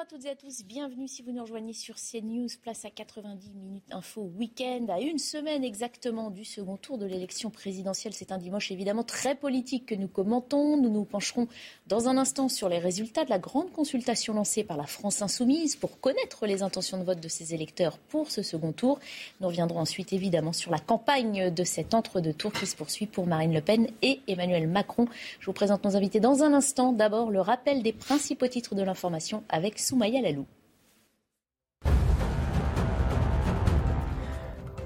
Bonjour à toutes et à tous, bienvenue si vous nous rejoignez sur CNews, place à 90 minutes info week-end, à une semaine exactement du second tour de l'élection présidentielle. C'est un dimanche évidemment très politique que nous commentons. Nous nous pencherons dans un instant sur les résultats de la grande consultation lancée par la France Insoumise pour connaître les intentions de vote de ses électeurs pour ce second tour. Nous reviendrons ensuite évidemment sur la campagne de cet entre-deux tours qui se poursuit pour Marine Le Pen et Emmanuel Macron. Je vous présente nos invités dans un instant. D'abord, le rappel des principaux titres de l'information avec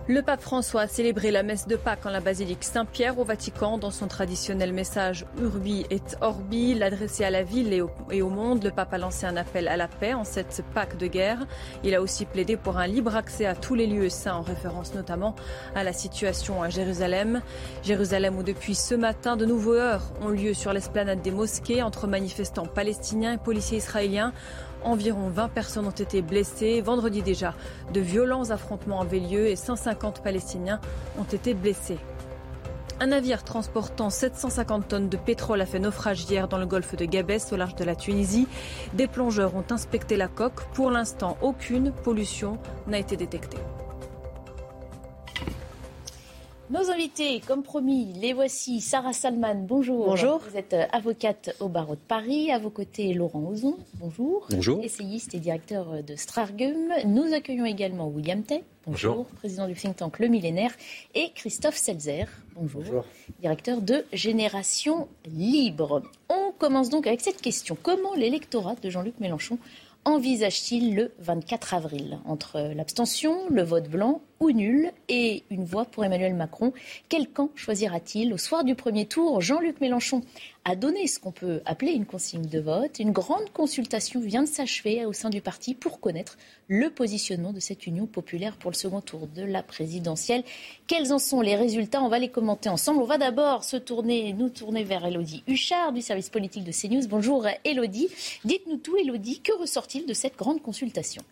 Le pape François a célébré la messe de Pâques en la basilique Saint-Pierre au Vatican. Dans son traditionnel message Urbi et Orbi, l'adressé à la ville et au, monde, le pape a lancé un appel à la paix en cette Pâques de guerre. Il a aussi plaidé pour un libre accès à tous les lieux saints, en référence notamment à la situation à Jérusalem. Jérusalem où depuis ce matin, de nouveaux heures ont lieu sur l'esplanade des mosquées entre manifestants palestiniens et policiers israéliens. Environ 20 personnes ont été blessées. Vendredi déjà, de violents affrontements avaient lieu et 150 Palestiniens ont été blessés. Un navire transportant 750 tonnes de pétrole a fait naufrage hier dans le golfe de Gabès, au large de la Tunisie. Des plongeurs ont inspecté la coque. Pour l'instant, aucune pollution n'a été détectée. Nos invités, comme promis, les voici. Sarah Salman, bonjour. Bonjour. Vous êtes avocate au barreau de Paris. À vos côtés, Laurent Ozon, bonjour. Bonjour. Essayiste et directeur de Strargum. Nous accueillons également William Tay. Bonjour. Bonjour. Président du think tank Le Millénaire. Et Christophe Selzer. Bonjour. Bonjour. Directeur de Génération Libre. On commence donc avec cette question. Comment l'électorat de Jean-Luc Mélenchon envisage-t-il le 24 avril? Entre l'abstention, le vote blanc ou nul et une voix pour Emmanuel Macron, quel camp choisira-t-il Au soir du premier tour, Jean-Luc Mélenchon a donné ce qu'on peut appeler une consigne de vote. Une grande consultation vient de s'achever au sein du parti pour connaître le positionnement de cette union populaire pour le second tour de la présidentielle. Quels en sont les résultats? On va les commenter ensemble. On va d'abord se tourner, nous tourner vers Elodie Huchard du service politique de CNews. Bonjour Elodie. Dites-nous tout Elodie, que ressort-il de cette grande consultation?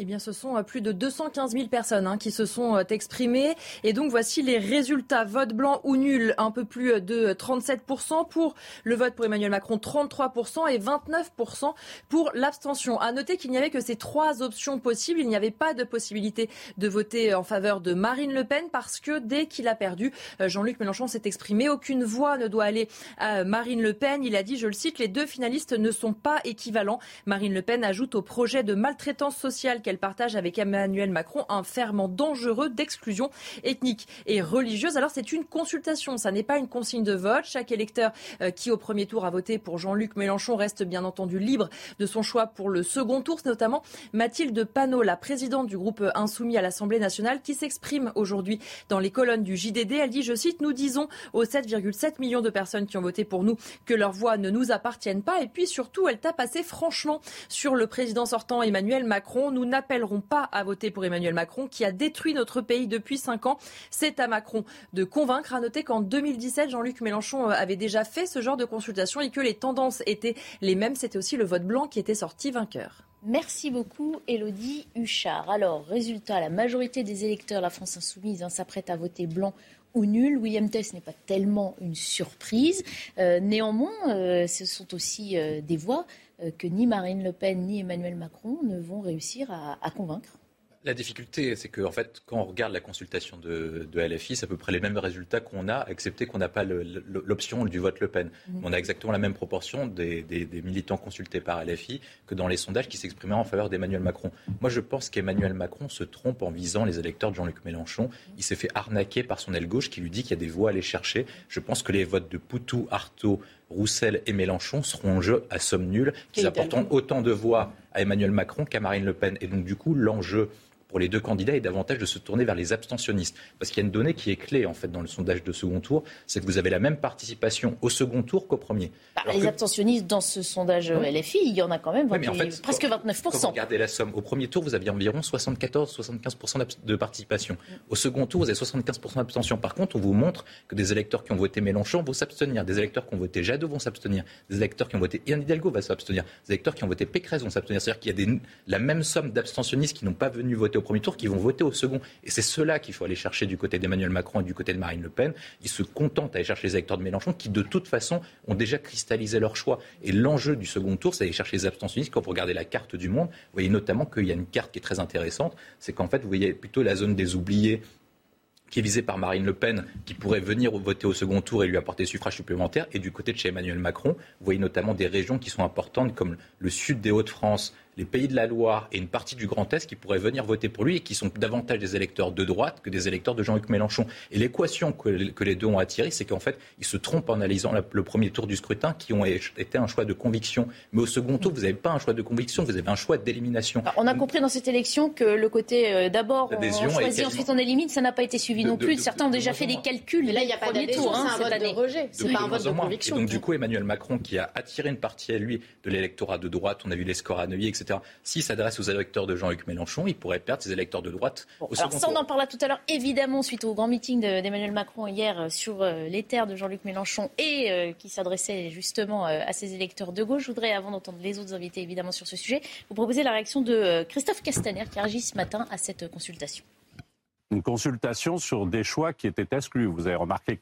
Eh bien, ce sont plus de 215 000 personnes hein, qui se sont exprimées. Et donc, voici les résultats. Vote blanc ou nul, un peu plus de 37%. Pour le vote pour Emmanuel Macron, 33% et 29% pour l'abstention. À noter qu'il n'y avait que ces trois options possibles. Il n'y avait pas de possibilité de voter en faveur de Marine Le Pen parce que dès qu'il a perdu, Jean-Luc Mélenchon s'est exprimé. Aucune voix ne doit aller à Marine Le Pen. Il a dit, je le cite, les deux finalistes ne sont pas équivalents. Marine Le Pen ajoute au projet de maltraitance sociale qu'elle partage avec Emmanuel Macron un ferment dangereux d'exclusion ethnique et religieuse. Alors c'est une consultation, ça n'est pas une consigne de vote. Chaque électeur euh, qui au premier tour a voté pour Jean-Luc Mélenchon reste bien entendu libre de son choix pour le second tour. C'est notamment Mathilde Panot, la présidente du groupe Insoumis à l'Assemblée nationale, qui s'exprime aujourd'hui dans les colonnes du JDD. Elle dit, je cite, nous disons aux 7,7 millions de personnes qui ont voté pour nous que leur voix ne nous appartiennent pas. Et puis surtout, elle tape assez franchement sur le président sortant Emmanuel Macron. Nous n'appelleront pas à voter pour Emmanuel Macron, qui a détruit notre pays depuis cinq ans. C'est à Macron de convaincre. À noter qu'en 2017, Jean-Luc Mélenchon avait déjà fait ce genre de consultation et que les tendances étaient les mêmes. C'était aussi le vote blanc qui était sorti vainqueur. Merci beaucoup, Elodie Huchard. Alors, résultat, la majorité des électeurs la France Insoumise hein, s'apprête à voter blanc ou nul. William Tess n'est pas tellement une surprise. Euh, néanmoins, euh, ce sont aussi euh, des voix que ni Marine Le Pen ni Emmanuel Macron ne vont réussir à, à convaincre. La difficulté, c'est qu'en fait, quand on regarde la consultation de, de LFI, c'est à peu près les mêmes résultats qu'on a, excepté qu'on n'a pas l'option du vote Le Pen. Mmh. On a exactement la même proportion des, des, des, militants consultés par LFI que dans les sondages qui s'exprimaient en faveur d'Emmanuel Macron. Moi, je pense qu'Emmanuel Macron se trompe en visant les électeurs de Jean-Luc Mélenchon. Il s'est fait arnaquer par son aile gauche qui lui dit qu'il y a des voix à aller chercher. Je pense que les votes de Poutou, Artaud, Roussel et Mélenchon seront en jeu à somme nulle, qu'ils apporteront autant de voix à Emmanuel Macron qu'à Marine Le Pen. Et donc, du coup, l'enjeu pour les deux candidats est davantage de se tourner vers les abstentionnistes. Parce qu'il y a une donnée qui est clé en fait dans le sondage de second tour, c'est que vous avez la même participation au second tour qu'au premier. Bah, les abstentionnistes dans ce sondage LFI, il y en a quand même presque 29%. Quand vous regardez la somme, au premier tour, vous aviez environ 74-75% de participation. Au second tour, vous avez 75% d'abstention. Par contre, on vous montre que des électeurs qui ont voté Mélenchon vont s'abstenir, des électeurs qui ont voté Jadot vont s'abstenir, des électeurs qui ont voté Yann Hidalgo vont s'abstenir, des électeurs qui ont voté Pécresse vont s'abstenir. C'est-à-dire qu'il y a des, la même somme d'abstentionnistes qui n'ont pas venu voter au premier tour qui vont voter au second. Et c'est cela qu'il faut aller chercher du côté d'Emmanuel Macron et du côté de Marine Le Pen. Ils se contentent d'aller chercher les électeurs de Mélenchon qui, de toute façon, ont déjà cristallisé leur choix. Et l'enjeu du second tour, c'est d'aller chercher les abstentionnistes. Quand vous regardez la carte du monde, vous voyez notamment qu'il y a une carte qui est très intéressante. C'est qu'en fait, vous voyez plutôt la zone des oubliés qui est visée par Marine Le Pen, qui pourrait venir voter au second tour et lui apporter des suffrages supplémentaires. Et du côté de chez Emmanuel Macron, vous voyez notamment des régions qui sont importantes comme le sud des Hauts-de-France, les pays de la Loire et une partie du Grand Est qui pourraient venir voter pour lui et qui sont davantage des électeurs de droite que des électeurs de Jean-Luc Mélenchon. Et l'équation que, les deux ont attirée, c'est qu'en fait, ils se trompent en analysant le premier tour du scrutin qui ont été un choix de conviction. Mais au second tour, vous n'avez pas un choix de conviction, vous avez un choix d'élimination. On a compris dans cette élection que le côté euh, d'abord on choisit, ensuite on élimine, ça n'a pas été suivi non plus. Certains ont déjà fait des calculs. Mais là, il n'y a pas d'adhésion, hein, c'est un vote de rejet, c'est pas un vote de conviction. Et donc du coup, Emmanuel Macron, qui a attiré une partie à lui de l'électorat de droite, on a vu les scores à Neuilly, etc. S'il s'adresse aux électeurs de Jean-Luc Mélenchon, il pourrait perdre ses électeurs de droite. Bon, alors ça, on en parlera tout à l'heure, évidemment, suite au grand meeting d'Emmanuel Macron hier euh, sur euh, les terres de Jean-Luc Mélenchon et euh, qui s'adressait justement à ses électeurs de gauche. Je voudrais, avant d'entendre les autres invités, évidemment, sur ce sujet, vous proposer la réaction de Christophe Castaner qui a réagi ce matin à cette consultation. Une consultation sur des choix qui étaient exclus. Vous avez remarqué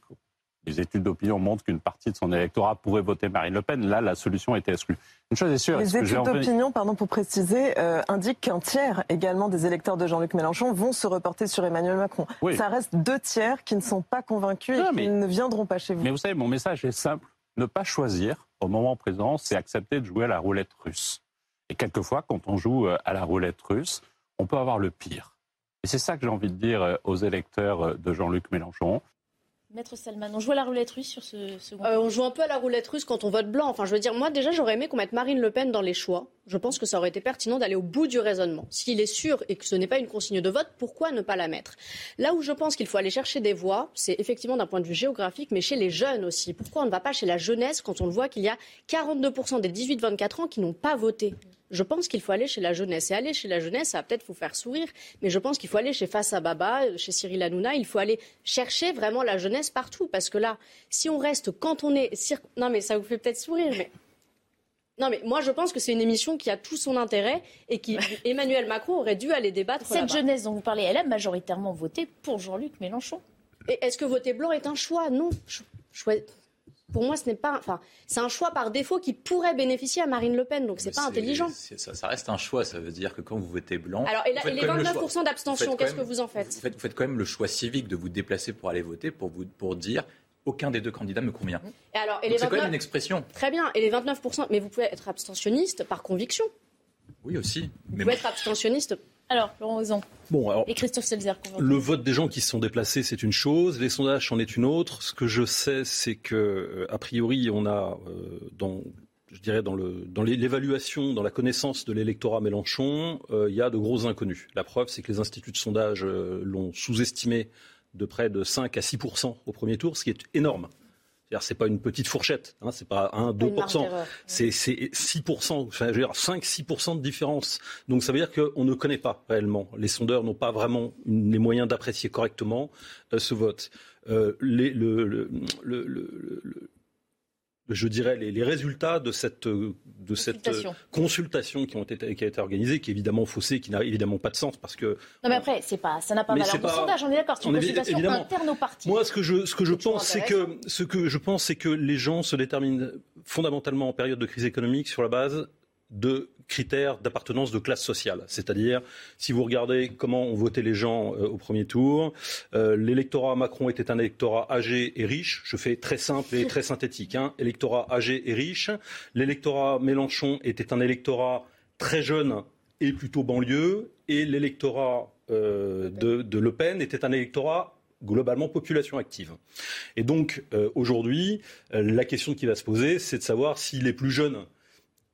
les études d'opinion montrent qu'une partie de son électorat pourrait voter Marine Le Pen. Là, la solution était exclue. Une chose est sûre. Les études d'opinion, pardon pour préciser, euh, indiquent qu'un tiers également des électeurs de Jean-Luc Mélenchon vont se reporter sur Emmanuel Macron. Ça reste deux tiers qui ne sont pas convaincus et qui ne viendront pas chez vous. Mais vous savez, mon message est simple. Ne pas choisir au moment présent, c'est accepter de jouer à la roulette russe. Et quelquefois, quand on joue euh, à la roulette russe, on peut avoir le pire. Et c'est ça que j'ai envie de dire euh, aux électeurs de Jean-Luc Mélenchon. Maître Salman, on joue à la roulette russe sur ce second euh, On joue un peu à la roulette russe quand on vote blanc. Enfin, je veux dire, moi déjà, j'aurais aimé qu'on mette Marine Le Pen dans les choix. Je pense que ça aurait été pertinent d'aller au bout du raisonnement. S'il est sûr et que ce n'est pas une consigne de vote, pourquoi ne pas la mettre? Là où je pense qu'il faut aller chercher des voix, c'est effectivement d'un point de vue géographique, mais chez les jeunes aussi. Pourquoi on ne va pas chez la jeunesse quand on le voit qu'il y a 42% des 18-24 ans qui n'ont pas voté? Je pense qu'il faut aller chez la jeunesse. Et aller chez la jeunesse, ça va peut-être vous faire sourire, mais je pense qu'il faut aller chez Fassa Baba, chez Cyril Hanouna. Il faut aller chercher vraiment la jeunesse partout. Parce que là, si on reste quand on est. Non, mais ça vous fait peut-être sourire, mais. Non, mais moi, je pense que c'est une émission qui a tout son intérêt et qui Emmanuel Macron aurait dû aller débattre. Cette jeunesse dont vous parlez, elle a majoritairement voté pour Jean-Luc Mélenchon. Et est-ce que voter blanc est un choix? Non pour moi, ce n'est pas. Enfin, c'est un choix par défaut qui pourrait bénéficier à Marine Le Pen, donc c'est pas intelligent. Ça, reste un choix. Ça veut dire que quand vous votez blanc. Alors, et, les 29% d'abstention, qu'est-ce que vous en faites vous, faites vous faites quand même le choix civique de vous déplacer pour aller voter, pour, vous, pour dire aucun des deux candidats me convient. Et alors, et c'est quand même une expression. Très bien. Et les 29%, mais vous pouvez être abstentionniste par conviction. Oui, aussi. Vous pouvez être abstentionniste alors, Laurent Ozan. Bon, alors, et Christophe Selzer. Le vote des gens qui se sont déplacés, c'est une chose. Les sondages, c'en est une autre. Ce que je sais, c'est que, euh, a priori, on a, euh, dans, je dirais, dans, le, dans l'évaluation, dans la connaissance de l'électorat Mélenchon, euh, il y a de gros inconnus. La preuve, c'est que les instituts de sondage l'ont sous-estimé de près de 5 à 6 au premier tour, ce qui est énorme. C'est pas une petite fourchette, hein, c'est pas 1, 2%, c'est 6%, enfin, je veux dire 5-6% de différence. Donc ça veut dire qu'on ne connaît pas réellement. Les sondeurs n'ont pas vraiment les moyens d'apprécier correctement euh, ce vote. Euh, les, le, le, le, je dirais, les, résultats de cette, de cette consultation qui, ont été, qui a été organisée, qui est évidemment faussée, qui n'a évidemment pas de sens parce que. Non, mais après, c'est pas, ça n'a pas valeur de sondage, on est d'accord, c'est une consultation interne au parti. Moi, ce que je, ce que je pense, c'est que, ce que je pense, c'est que les gens se déterminent fondamentalement en période de crise économique sur la base de critères d'appartenance de classe sociale. C'est-à-dire, si vous regardez comment ont voté les gens euh, au premier tour, euh, l'électorat Macron était un électorat âgé et riche. Je fais très simple et très synthétique. Hein. Électorat âgé et riche. L'électorat Mélenchon était un électorat très jeune et plutôt banlieue. Et l'électorat euh, de, Le Pen était un électorat globalement population active. Et donc aujourd'hui, la question qui va se poser, c'est de savoir si les plus jeunes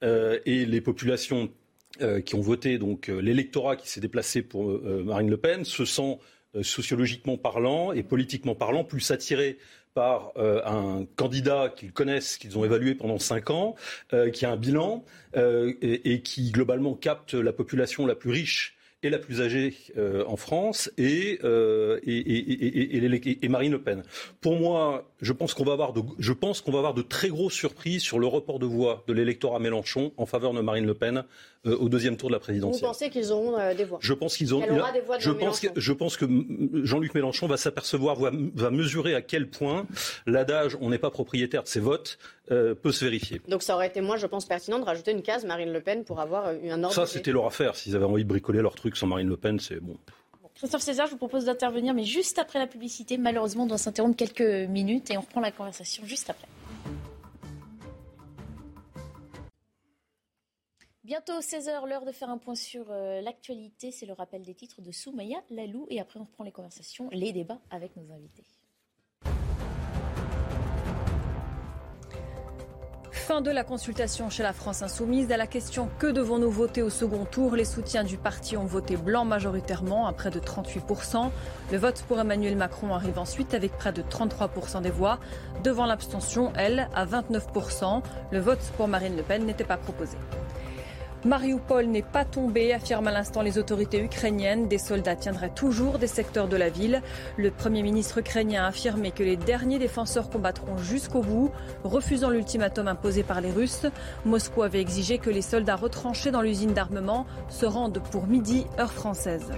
et les populations qui ont voté, donc l'électorat qui s'est déplacé pour Marine Le Pen, se sent sociologiquement parlant et politiquement parlant plus attiré par un candidat qu'ils connaissent, qu'ils ont évalué pendant cinq ans, qui a un bilan et, et, qui globalement capte la population la plus riche et la plus âgée euh, en France et, euh, et, et, Marine Le Pen. Pour moi, je pense qu'on va avoir de, je pense qu'on va avoir de très grosses surprises sur le report de voix de l'électorat Mélenchon en faveur de Marine Le Pen euh, au deuxième tour de la présidentielle. Vous pensez qu'ils auront euh, des voix Je pense qu'ils auront. des voix je pense que je pense que Jean-Luc Mélenchon va s'apercevoir, va, va, mesurer à quel point l'adage "on n'est pas propriétaire de ses votes" euh, peut se vérifier. Donc ça aurait été moi, je pense, pertinent de rajouter une case Marine Le Pen pour avoir eu un ordre. Ça, c'était leur affaire. S'ils avaient envie de bricoler leur truc sans Marine Le Pen, c'est bon. Christophe César, je vous propose d'intervenir, mais juste après la publicité. Malheureusement, on doit s'interrompre quelques minutes et on reprend la conversation juste après. Bientôt 16h, l'heure de faire un point sur euh, l'actualité. C'est le rappel des titres de Soumaya Lalou. Et après, on reprend les conversations, les débats avec nos invités. Fin de la consultation chez la France insoumise. À la question que devons-nous voter au second tour? Les soutiens du parti ont voté blanc majoritairement à près de 38%. Le vote pour Emmanuel Macron arrive ensuite avec près de 33% des voix. Devant l'abstention, elle, à 29%. Le vote pour Marine Le Pen n'était pas proposé. Mariupol n'est pas tombé, affirment à l'instant les autorités ukrainiennes. Des soldats tiendraient toujours des secteurs de la ville. Le Premier ministre ukrainien a affirmé que les derniers défenseurs combattront jusqu'au bout, refusant l'ultimatum imposé par les Russes. Moscou avait exigé que les soldats retranchés dans l'usine d'armement se rendent pour midi, heure française.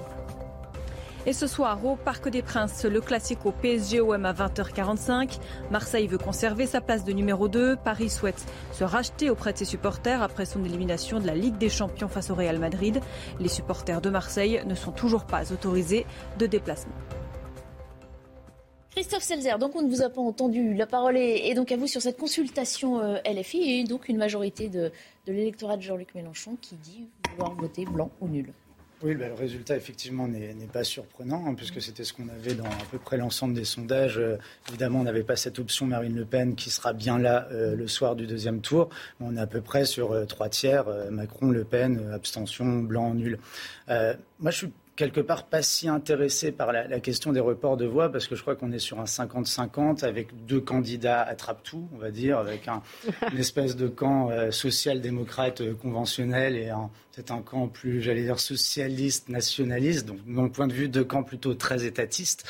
Et ce soir, au Parc des Princes, le classique au PSG-OM à 20h45. Marseille veut conserver sa place de numéro 2. Paris souhaite se racheter auprès de ses supporters après son élimination de la Ligue des Champions face au Real Madrid. Les supporters de Marseille ne sont toujours pas autorisés de déplacement. Christophe Selzer, donc on ne vous a pas entendu. La parole est, donc à vous sur cette consultation euh, LFI et donc une majorité de, de l'électorat de Jean-Luc Mélenchon qui dit vouloir voter blanc ou nul. Oui, bah, le résultat, effectivement, n'est pas surprenant, hein, puisque c'était ce qu'on avait dans à peu près l'ensemble des sondages. Euh, évidemment, on n'avait pas cette option Marine Le Pen qui sera bien là euh, le soir du deuxième tour. On est à peu près sur euh, trois tiers, Macron, Le Pen, abstention, blanc, nul. moi, je suis quelque part pas si intéressé par la, question des reports de voix parce que je crois qu'on est sur un 50-50 avec deux candidats attrape-tout, on va dire, avec un, une espèce de camp euh, social-démocrate euh, conventionnel et peut-être un camp plus, j'allais dire, socialiste, nationaliste. Donc, mon point de vue, deux camps plutôt très étatistes.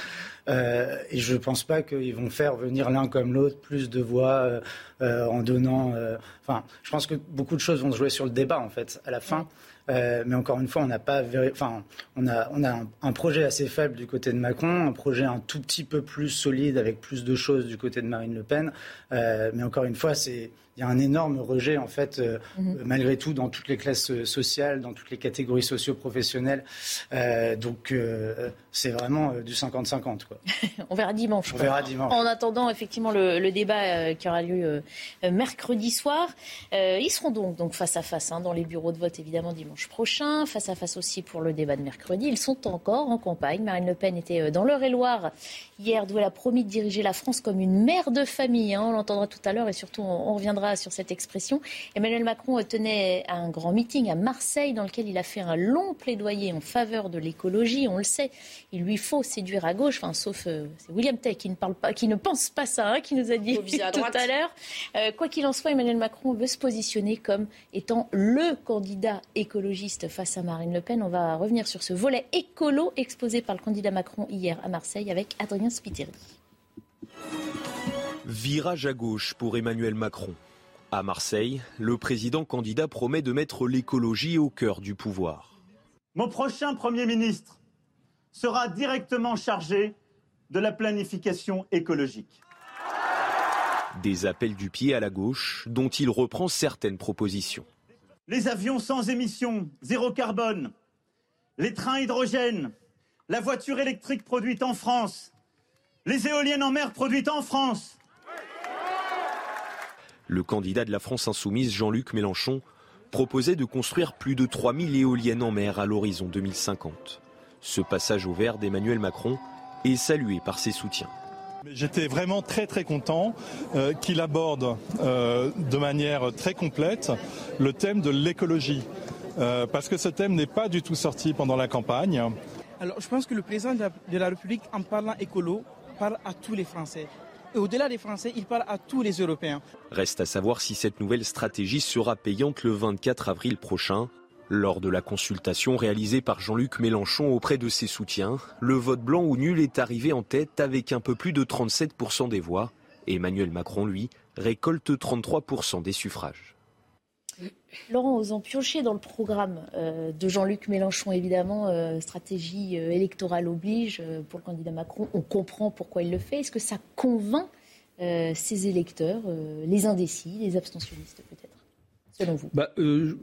Euh, et je ne pense pas qu'ils vont faire venir l'un comme l'autre plus de voix en donnant. Enfin, je pense que beaucoup de choses vont se jouer sur le débat, en fait, à la fin. Euh, mais encore une fois, on n'a pas, enfin, on a, on a un, projet assez faible du côté de Macron, un projet un tout petit peu plus solide avec plus de choses du côté de Marine Le Pen. Euh, mais encore une fois, c'est il y a un énorme rejet, en fait, euh, mhm. malgré tout, dans toutes les classes sociales, dans toutes les catégories socio-professionnelles. Donc, c'est vraiment du 50-50. On verra dimanche. On verra dimanche. En attendant, effectivement, le, débat qui aura lieu mercredi soir. ils seront donc, donc face à face hein, dans les bureaux de vote, évidemment, dimanche prochain. Face à face aussi pour le débat de mercredi. Ils sont encore en campagne. Marine Le Pen était dans l'Eure-et-Loire hier, d'où elle a promis de diriger la France comme une mère de famille. Hein. On l'entendra tout à l'heure et surtout, on reviendra sur cette expression. Emmanuel Macron tenait un grand meeting à Marseille dans lequel il a fait un long plaidoyer en faveur de l'écologie. On le sait, il lui faut séduire à gauche, enfin, sauf euh, c'est William Tay qui ne, parle pas, qui ne pense pas ça, hein, qui nous a dit tout à l'heure. Euh, quoi qu'il en soit, Emmanuel Macron veut se positionner comme étant le candidat écologiste face à Marine Le Pen. On va revenir sur ce volet écolo exposé par le candidat Macron hier à Marseille avec Adrien Spiteri. Virage à gauche pour Emmanuel Macron. À Marseille, le président candidat promet de mettre l'écologie au cœur du pouvoir. Mon prochain Premier ministre sera directement chargé de la planification écologique. Des appels du pied à la gauche dont il reprend certaines propositions. Les avions sans émissions, zéro carbone, les trains hydrogène, la voiture électrique produite en France, les éoliennes en mer produites en France, le candidat de la France insoumise, Jean-Luc Mélenchon, proposait de construire plus de 3000 éoliennes en mer à l'horizon 2050. Ce passage au vert d'Emmanuel Macron est salué par ses soutiens. J'étais vraiment très très content euh, qu'il aborde euh, de manière très complète le thème de l'écologie. parce que ce thème n'est pas du tout sorti pendant la campagne. Alors, je pense que le président de la République, en parlant écolo, parle à tous les Français. Et au-delà des Français, il parle à tous les Européens. Reste à savoir si cette nouvelle stratégie sera payante le 24 avril prochain. Lors de la consultation réalisée par Jean-Luc Mélenchon auprès de ses soutiens, le vote blanc ou nul est arrivé en tête avec un peu plus de 37% des voix. Emmanuel Macron, lui, récolte 33% des suffrages. Laurent, osant piocher dans le programme euh, de Jean-Luc Mélenchon, évidemment, euh, stratégie euh, électorale oblige pour le candidat Macron. On comprend pourquoi il le fait. Est-ce que ça convainc ses électeurs, les indécis, les abstentionnistes peut-être? Selon vous bah, euh,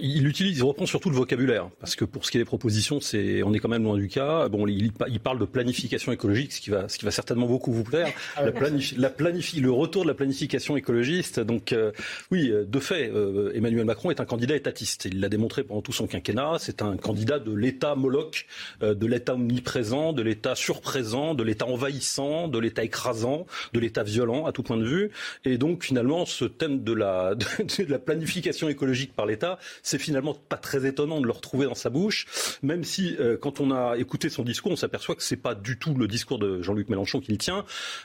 il utilise, il reprend surtout le vocabulaire, parce que pour ce qui est des propositions, c'est, on est quand même loin du cas. Bon, il, il, parle de planification écologique, ce qui va, ce qui va certainement beaucoup vous plaire. Ah la le retour de la planification écologiste. Donc, euh, oui, de fait, euh, Emmanuel Macron est un candidat étatiste. Il l'a démontré pendant tout son quinquennat. C'est un candidat de l'État moloch, de l'État omniprésent, de l'État surprésent, de l'État envahissant, de l'État écrasant, de l'État violent à tout point de vue. Et donc, finalement, ce thème de la, de, de la planification écologique par l'État, c'est finalement pas très étonnant de le retrouver dans sa bouche, même si euh, quand on a écouté son discours, on s'aperçoit que c'est pas du tout le discours de Jean-Luc Mélenchon qu'il tient.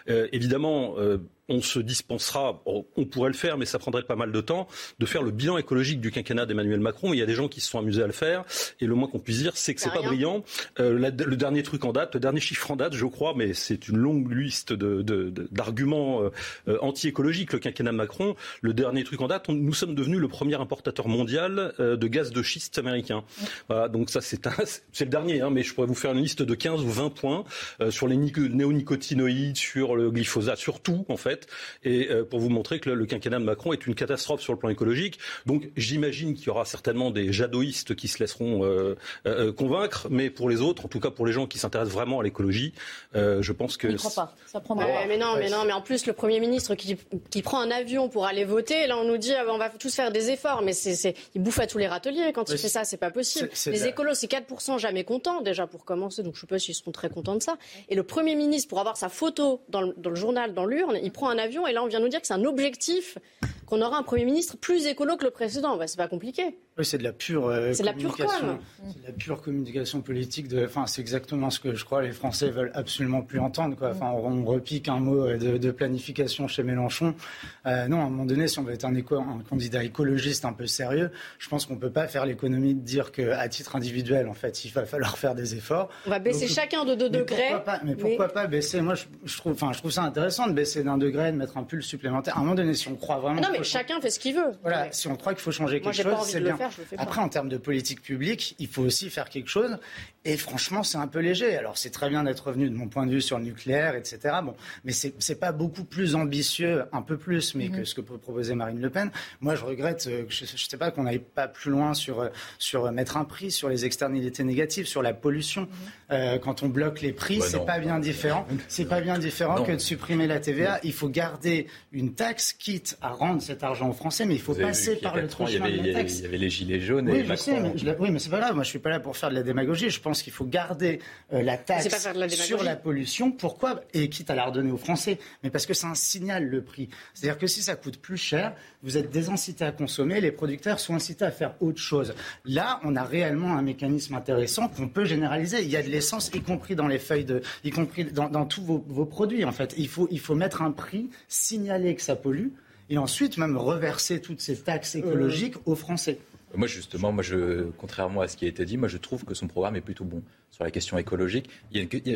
Euh, évidemment, euh, on se dispensera, on pourrait le faire, mais ça prendrait pas mal de temps, de faire le bilan écologique du quinquennat d'Emmanuel Macron. Il y a des gens qui se sont amusés à le faire, et le moins qu'on puisse dire, c'est que c'est pas brillant. Euh, le dernier truc en date, le dernier chiffre en date, je crois, mais c'est une longue liste d'arguments de, euh, anti-écologiques, le quinquennat de Macron. Le dernier truc en date, nous sommes devenus le premier importateur mondial euh, de gaz de schiste américain. Voilà, donc ça c'est c'est le dernier, hein, mais je pourrais vous faire une liste de 15 ou 20 points sur les néonicotinoïdes, sur le glyphosate, sur tout en fait et euh, pour vous montrer que le, quinquennat de Macron est une catastrophe sur le plan écologique. Donc j'imagine qu'il y aura certainement des jadoïstes qui se laisseront euh, euh, convaincre, mais pour les autres, en tout cas pour les gens qui s'intéressent vraiment à l'écologie, je pense que... Je crois pas, ça prend mais non, mais non, mais en plus le Premier ministre qui, prend un avion pour aller voter, là on nous dit ah, on va tous faire des efforts, mais c'est, il bouffe à tous les râteliers quand il fait ça, c'est pas possible. les écolos, c'est 4% jamais contents déjà pour commencer, donc je sais pas s'ils seront très contents de ça. Et le Premier ministre, pour avoir sa photo dans le, dans le journal, dans l'urne, il prend un avion et là on vient nous dire que c'est un objectif qu'on aura un Premier ministre plus écolo que le précédent. Bah, c'est pas compliqué. Oui, c'est de la pure euh, c'est communication. C'est de la pure communication politique. De... Enfin, c'est exactement ce que je crois les Français veulent absolument plus entendre. Quoi. Enfin, on, repique un mot euh, de, planification chez Mélenchon. Euh, non, à un moment donné, si on veut être un, un candidat écologiste un peu sérieux, je pense qu'on peut pas faire l'économie de dire qu'à titre individuel, en fait, il va falloir faire des efforts. On va baisser chacun de 2 degrés. Pourquoi pas, mais pourquoi pas baisser? Moi, je, trouve, enfin, je trouve ça intéressant de baisser d'un degré, de mettre un pull supplémentaire. À un moment donné, si on croit vraiment. Non, mais chacun fait ce qu'il veut. Voilà, si on croit qu'il faut changer quelque chose, c'est bien. Après, en termes de politique publique, il faut aussi faire quelque chose. Et franchement, c'est un peu léger. Alors, c'est très bien d'être revenu de mon point de vue sur le nucléaire, etc. Bon, mais c'est n'est pas beaucoup plus ambitieux, un peu plus, mais que mhm. ce que peut proposer Marine Le Pen. Moi, je regrette, euh, je, ne sais pas qu'on n'aille pas plus loin sur euh, sur mettre un prix sur les externalités négatives, sur la pollution. Mhm. Euh, quand on bloque les prix, bah c'est pas bien différent. C'est pas bien différent que de supprimer la TVA. Il faut garder une taxe, quitte à rendre cet argent aux Français, mais il faut passer par le trou. Il y avait les gilets jaunes oui, et je sais, mais oui, mais c'est pas grave. Moi, je suis pas là pour faire de la démagogie. Je pense qu'il faut garder euh, la taxe sur la pollution. Pourquoi Et quitte à la redonner aux Français? Mais parce que c'est un signal, le prix. C'est-à-dire que si ça coûte plus cher, vous êtes désincités à consommer, les producteurs sont incités à faire autre chose. Là, on a réellement un mécanisme intéressant qu'on peut généraliser. Il y a de l'essence, y compris dans les feuilles de, y compris dans, tous vos, vos, produits, en fait. Il faut, il faut mettre un prix, signaler que ça pollue, et ensuite même reverser toutes ces taxes écologiques aux Français. Moi, justement, moi, je, contrairement à ce qui a été dit, moi, je trouve que son programme est plutôt bon sur la question écologique.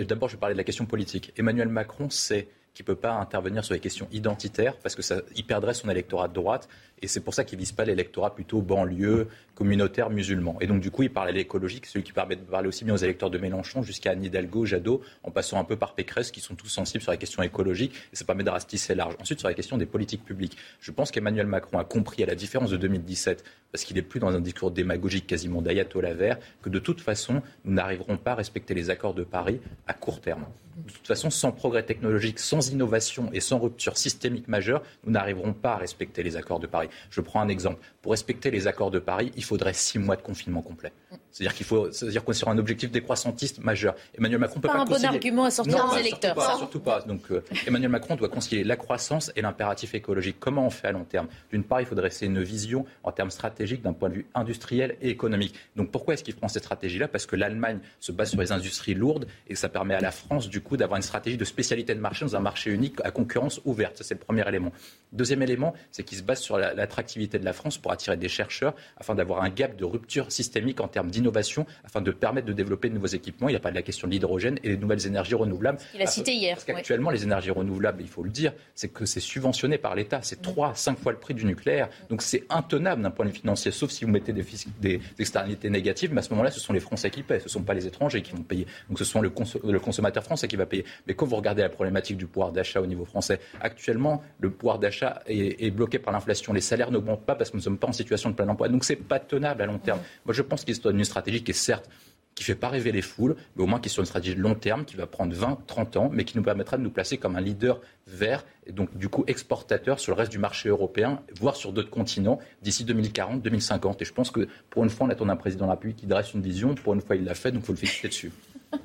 D'abord, je vais parler de la question politique. Emmanuel Macron sait qu'il ne peut pas intervenir sur les questions identitaires parce que ça, il perdrait son électorat de droite. Et c'est pour ça qu'il ne vise pas l'électorat plutôt banlieue, communautaire, musulman. Et donc, du coup, il parle à l'écologique, celui qui permet de parler aussi bien aux électeurs de Mélenchon jusqu'à Anne Hidalgo, Jadot, en passant un peu par Pécresse, qui sont tous sensibles sur la question écologique. Et ça permet de ratisser large. Ensuite, sur la question des politiques publiques. Je pense qu'Emmanuel Macron a compris, à la différence de 2017, parce qu'il n'est plus dans un discours démagogique quasiment d'ayatollah vert, que de toute façon, nous n'arriverons pas à respecter les accords de Paris à court terme. De toute façon, sans progrès technologique, sans innovation et sans rupture systémique majeure, nous n'arriverons pas à respecter les accords de Paris. Je prends un exemple. Pour respecter les accords de Paris, il faudrait six mois de confinement complet. C'est-à-dire qu'il faut, c'est-à-dire qu'on est sur un objectif décroissantiste majeur. Emmanuel Macron peut pas, pas un bon argument à sortir aux électeurs. Surtout pas, surtout pas. Donc euh, Emmanuel Macron doit concilier la croissance et l'impératif écologique. Comment on fait à long terme? D'une part, il faudrait c'est une vision en termes stratégiques d'un point de vue industriel et économique. Donc pourquoi est-ce qu'il prend cette stratégie-là? Parce que l'Allemagne se base sur les industries lourdes et ça permet à la France du coup d'avoir une stratégie de spécialité de marché dans un marché unique à concurrence ouverte. Ça c'est le premier élément. Deuxième élément, c'est qu'il se base sur l'attractivité de la France pour attirer des chercheurs afin d'avoir un gap de rupture systémique en termes d'innovation, afin de permettre de développer de nouveaux équipements. Il n'y a pas de la question de l'hydrogène et des nouvelles énergies renouvelables. Il a cité hier. Parce qu'actuellement, les énergies renouvelables, il faut le dire, c'est que c'est subventionné par l'État. C'est 3 à 5 fois le prix du nucléaire. Donc c'est intenable d'un point de vue financier, sauf si vous mettez des, des, externalités négatives. Mais à ce moment-là, ce sont les Français qui paient. Ce ne sont pas les étrangers qui vont payer. Donc ce sont le, le consommateur français qui va payer. Mais quand vous regardez la problématique du pouvoir d'achat au niveau français, actuellement, le pouvoir d'achat est, bloqué par l'inflation. Les salaires n'augmentent pas parce que nous ne sommes pas en situation de plein emploi. Donc c'est pas tenable à long terme. Moi, je pense qu'il donne une stratégie qui est certes qui ne fait pas rêver les foules, mais au moins qui est une stratégie de long terme, qui va prendre 20, 30 ans, mais qui nous permettra de nous placer comme un leader vert, et donc du coup exportateur sur le reste du marché européen, voire sur d'autres continents, d'ici 2040, 2050. Et je pense que pour une fois, on attend un président de la République qui dresse une vision, pour une fois, il l'a fait, donc il faut le féliciter dessus.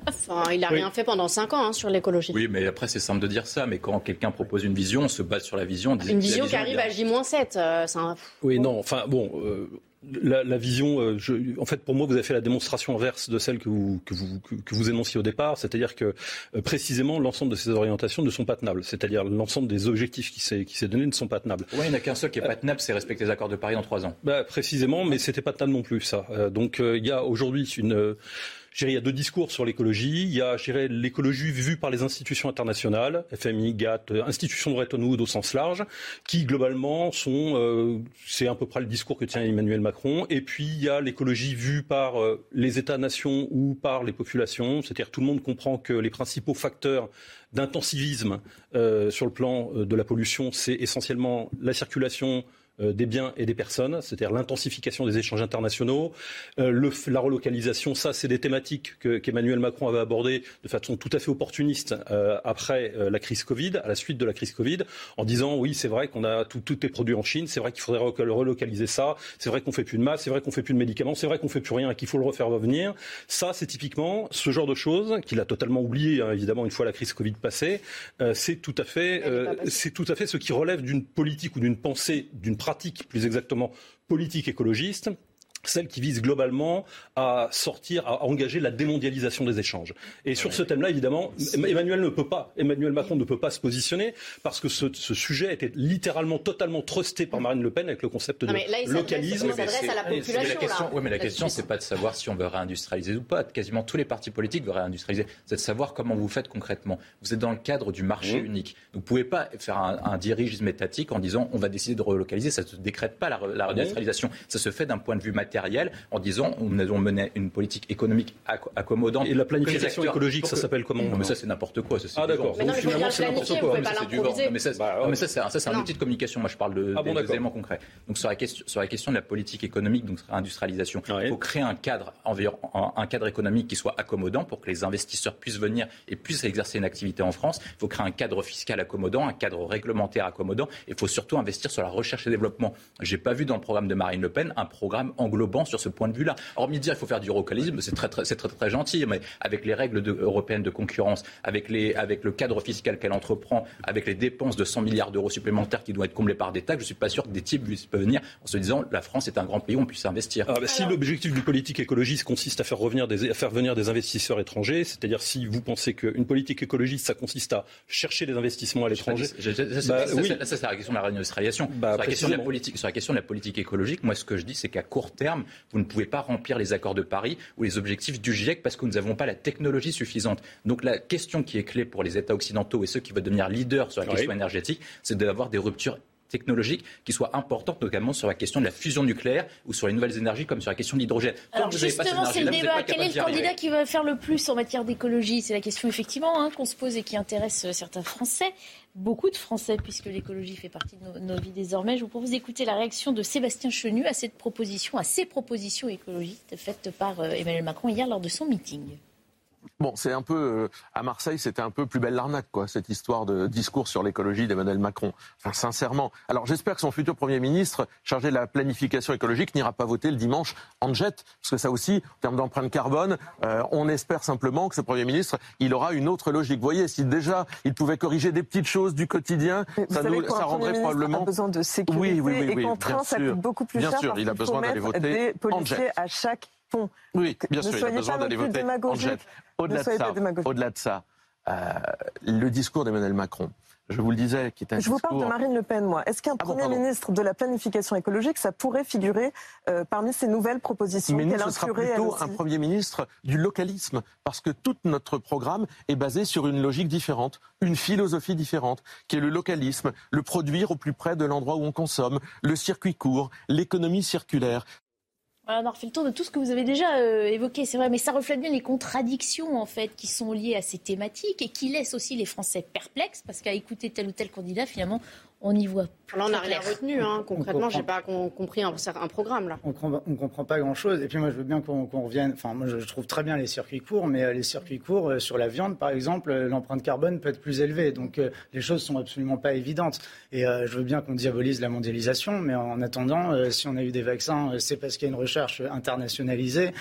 Enfin, il n'a rien fait pendant 5 ans hein, sur l'écologie. Oui, mais après, c'est simple de dire ça. Mais quand quelqu'un propose une vision, on se base sur la vision. Une vision, qui arrive à J-7. Euh, un... Oui, non, enfin, bon. Euh, la, la, vision, euh, je, en fait, pour moi, vous avez fait la démonstration inverse de celle que vous, que vous, que, vous énonciez au départ, c'est-à-dire que précisément l'ensemble de ces orientations ne sont pas tenables, c'est-à-dire l'ensemble des objectifs qui s'est qui s'est donné ne sont pas tenables. Oui, il n'y en a qu'un seul qui est pas tenable, c'est respecter les accords de Paris en trois ans. Bah, précisément, mais c'était pas tenable non plus ça. Donc il y a aujourd'hui une il y a deux discours sur l'écologie. Il y a l'écologie vue par les institutions internationales, FMI, GATT, institutions de Bretton au sens large, qui globalement sont, euh, c'est à peu près le discours que tient Emmanuel Macron. Et puis il y a l'écologie vue par euh, les États-nations ou par les populations, c'est-à-dire tout le monde comprend que les principaux facteurs d'intensivisme euh, sur le plan de la pollution, c'est essentiellement la circulation euh, des biens et des personnes, c'est-à-dire l'intensification des échanges internationaux, euh, la relocalisation, ça c'est des thématiques qu'Emmanuel Macron avait abordées de façon tout à fait opportuniste euh, après la crise Covid, à la suite de la crise Covid, en disant oui c'est vrai qu'on a tout, tout est produit en Chine, c'est vrai qu'il faudrait relocaliser ça, c'est vrai qu'on fait plus de masques, c'est vrai qu'on fait plus de médicaments, c'est vrai qu'on fait plus rien et qu'il faut le refaire revenir. Ça c'est typiquement ce genre de choses qu'il a totalement oublié hein, évidemment une fois la crise Covid passée. c'est tout à fait c'est tout à fait ce qui relève d'une politique ou d'une pensée d'une pratique plus exactement politique écologiste celle qui vise globalement à sortir, à engager la démondialisation des échanges. Et sur ce thème-là, évidemment, Emmanuel ne peut pas, Emmanuel Macron ne peut pas se positionner parce que ce, ce sujet était littéralement totalement trusté par Marine Le Pen avec le concept de localisme. Il s'adresse à la population. question, oui, mais la question, c'est pas de savoir si on veut réindustrialiser ou pas. Quasiment tous les partis politiques veulent réindustrialiser. C'est de savoir comment vous faites concrètement. Vous êtes dans le cadre du marché mmh. unique. Vous ne pouvez pas faire un, un, dirigisme étatique en disant on va décider de relocaliser. Ça ne se décrète pas la, la réindustrialisation. Ça se fait d'un point de vue matériel en disant on a mené une politique économique accommodante. Et la planification écologique, ça s'appelle comment Mais ça, c'est n'importe quoi. Ça, ah d'accord. Donc finalement, c'est n'importe quoi. C'est du Mais ça, c'est un outil de communication. Moi, je parle de, ah des éléments concrets. Donc sur la question, sur la question de la politique économique, donc industrialisation, il faut créer un cadre, un cadre économique qui soit accommodant pour que les investisseurs puissent venir et puissent exercer une activité en France. Il faut créer un cadre fiscal accommodant, un cadre réglementaire accommodant. Il faut surtout investir sur la recherche et développement. J'ai pas vu dans le programme de Marine Le Pen un programme englobant sur ce point de vue-là. Hormis dire qu'il faut faire du localisme, c'est très très, très, très, gentil, mais avec les règles européennes de concurrence, avec, les, avec le cadre fiscal qu'elle entreprend, avec les dépenses de 100 milliards d'euros supplémentaires qui doivent être comblées par des taxes, je ne suis pas sûr que des types puissent venir en se disant la France est un grand pays, on puisse investir. Ah, bah, si l'objectif d'une politique écologiste consiste à faire, revenir des, à faire venir des investisseurs étrangers, c'est-à-dire si vous pensez qu'une politique écologiste, ça consiste à chercher des investissements à l'étranger. Ça, c'est la question de la réindustrialisation. Bah, sur, la question de la politique, sur la question de la politique écologique, moi ce que je dis, c'est qu'à court terme, vous ne pouvez pas remplir les accords de Paris ou les objectifs du GIEC parce que nous n'avons pas la technologie suffisante. Donc la question qui est clé pour les États occidentaux et ceux qui veulent devenir leaders sur la question énergétique, c'est d'avoir des ruptures technologiques qui soient importantes, notamment sur la question de la fusion nucléaire ou sur les nouvelles énergies comme sur la question de l'hydrogène. Alors justement, c'est le débat. Quel est le candidat qui va faire le plus en matière d'écologie? C'est la question effectivement hein, qu'on se pose et qui intéresse euh, certains Français beaucoup de Français, puisque l'écologie fait partie de nos, vies désormais. Je vous propose d'écouter la réaction de Sébastien Chenu à cette proposition, à ces propositions écologiques faites par euh, Emmanuel Macron hier lors de son meeting. Bon, c'est un peu euh, à Marseille, c'était un peu plus belle l'arnaque, quoi, cette histoire de discours sur l'écologie d'Emmanuel Macron. Enfin, sincèrement. Alors, j'espère que son futur premier ministre, chargé de la planification écologique, n'ira pas voter le dimanche en jet, parce que ça aussi, en termes d'empreinte carbone, euh, on espère simplement que ce premier ministre, il aura une autre logique. Vous voyez, si déjà il pouvait corriger des petites choses du quotidien, ça, nous, ça rendrait probablement. A besoin de sécurité oui, oui, oui, oui, et contraint, ça coûte beaucoup plus bien cher. Sûr, il a besoin d'aller voter en jet. à chaque oui, bien sûr, il a besoin d'aller voter en jet. Au-delà de, ça, au-delà de ça, euh, le discours d'Emmanuel Macron, je vous le disais, qui est un Je vous parle de Marine Le Pen, moi. Est-ce qu'un ah Premier ministre de la planification écologique, ça pourrait figurer euh, parmi ces nouvelles propositions Mais nous, ce sera plutôt un Premier ministre du localisme, parce que tout notre programme est basé sur une logique différente, une philosophie différente, qui est le localisme, le produire au plus près de l'endroit où on consomme, le circuit court, l'économie circulaire. On a refait le tour de tout ce que vous avez déjà euh, évoqué, c'est vrai, mais ça reflète bien les contradictions en fait qui sont liées à ces thématiques et qui laissent aussi les Français perplexes parce qu'à écouter tel ou tel candidat, finalement, on y voit Là, on n'a rien retenu. Hein. Concrètement, je n'ai pas compris un, un, programme. Là. On ne comprend pas grand-chose. Et puis moi, je veux bien qu'on revienne. Enfin, moi, je, trouve très bien les circuits courts, mais euh, les circuits courts, euh, sur la viande, par exemple, euh, l'empreinte carbone peut être plus élevée. Donc, les choses sont absolument pas évidentes. Et je veux bien qu'on diabolise la mondialisation, mais en attendant, si on a eu des vaccins, c'est parce qu'il y a une recherche internationalisée.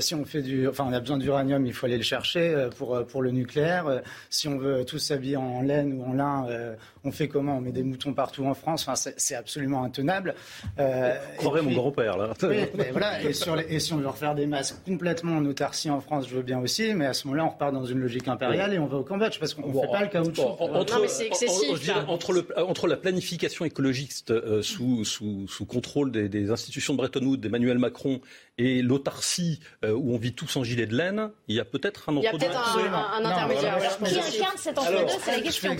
si on fait du. Enfin, on a besoin d'uranium, il faut aller le chercher pour, pour le nucléaire. si on veut tous s'habiller en laine ou en lin, on fait comment? On met des moutons partout en France. Enfin, c'est absolument intenable. Euh, Croirais mon grand-père, là. voilà, et, sur et, si on veut refaire des masques complètement en autarcie en France, je veux bien aussi, mais à ce moment-là, on repart dans une logique impériale et on va au Cambodge parce qu'on ne fait pas le caoutchouc. Entre, non, mais c'est excessif. entre, le, entre, la planification écologiste euh, sous, sous, sous, contrôle des, des institutions de Bretton Woods, d'Emmanuel Macron et l'autarcie euh, où on vit tous en gilet de laine, il y a peut-être un entre-deux. Il y a peut-être un, intermédiaire. Qui incarne cet entre-deux C'est la question.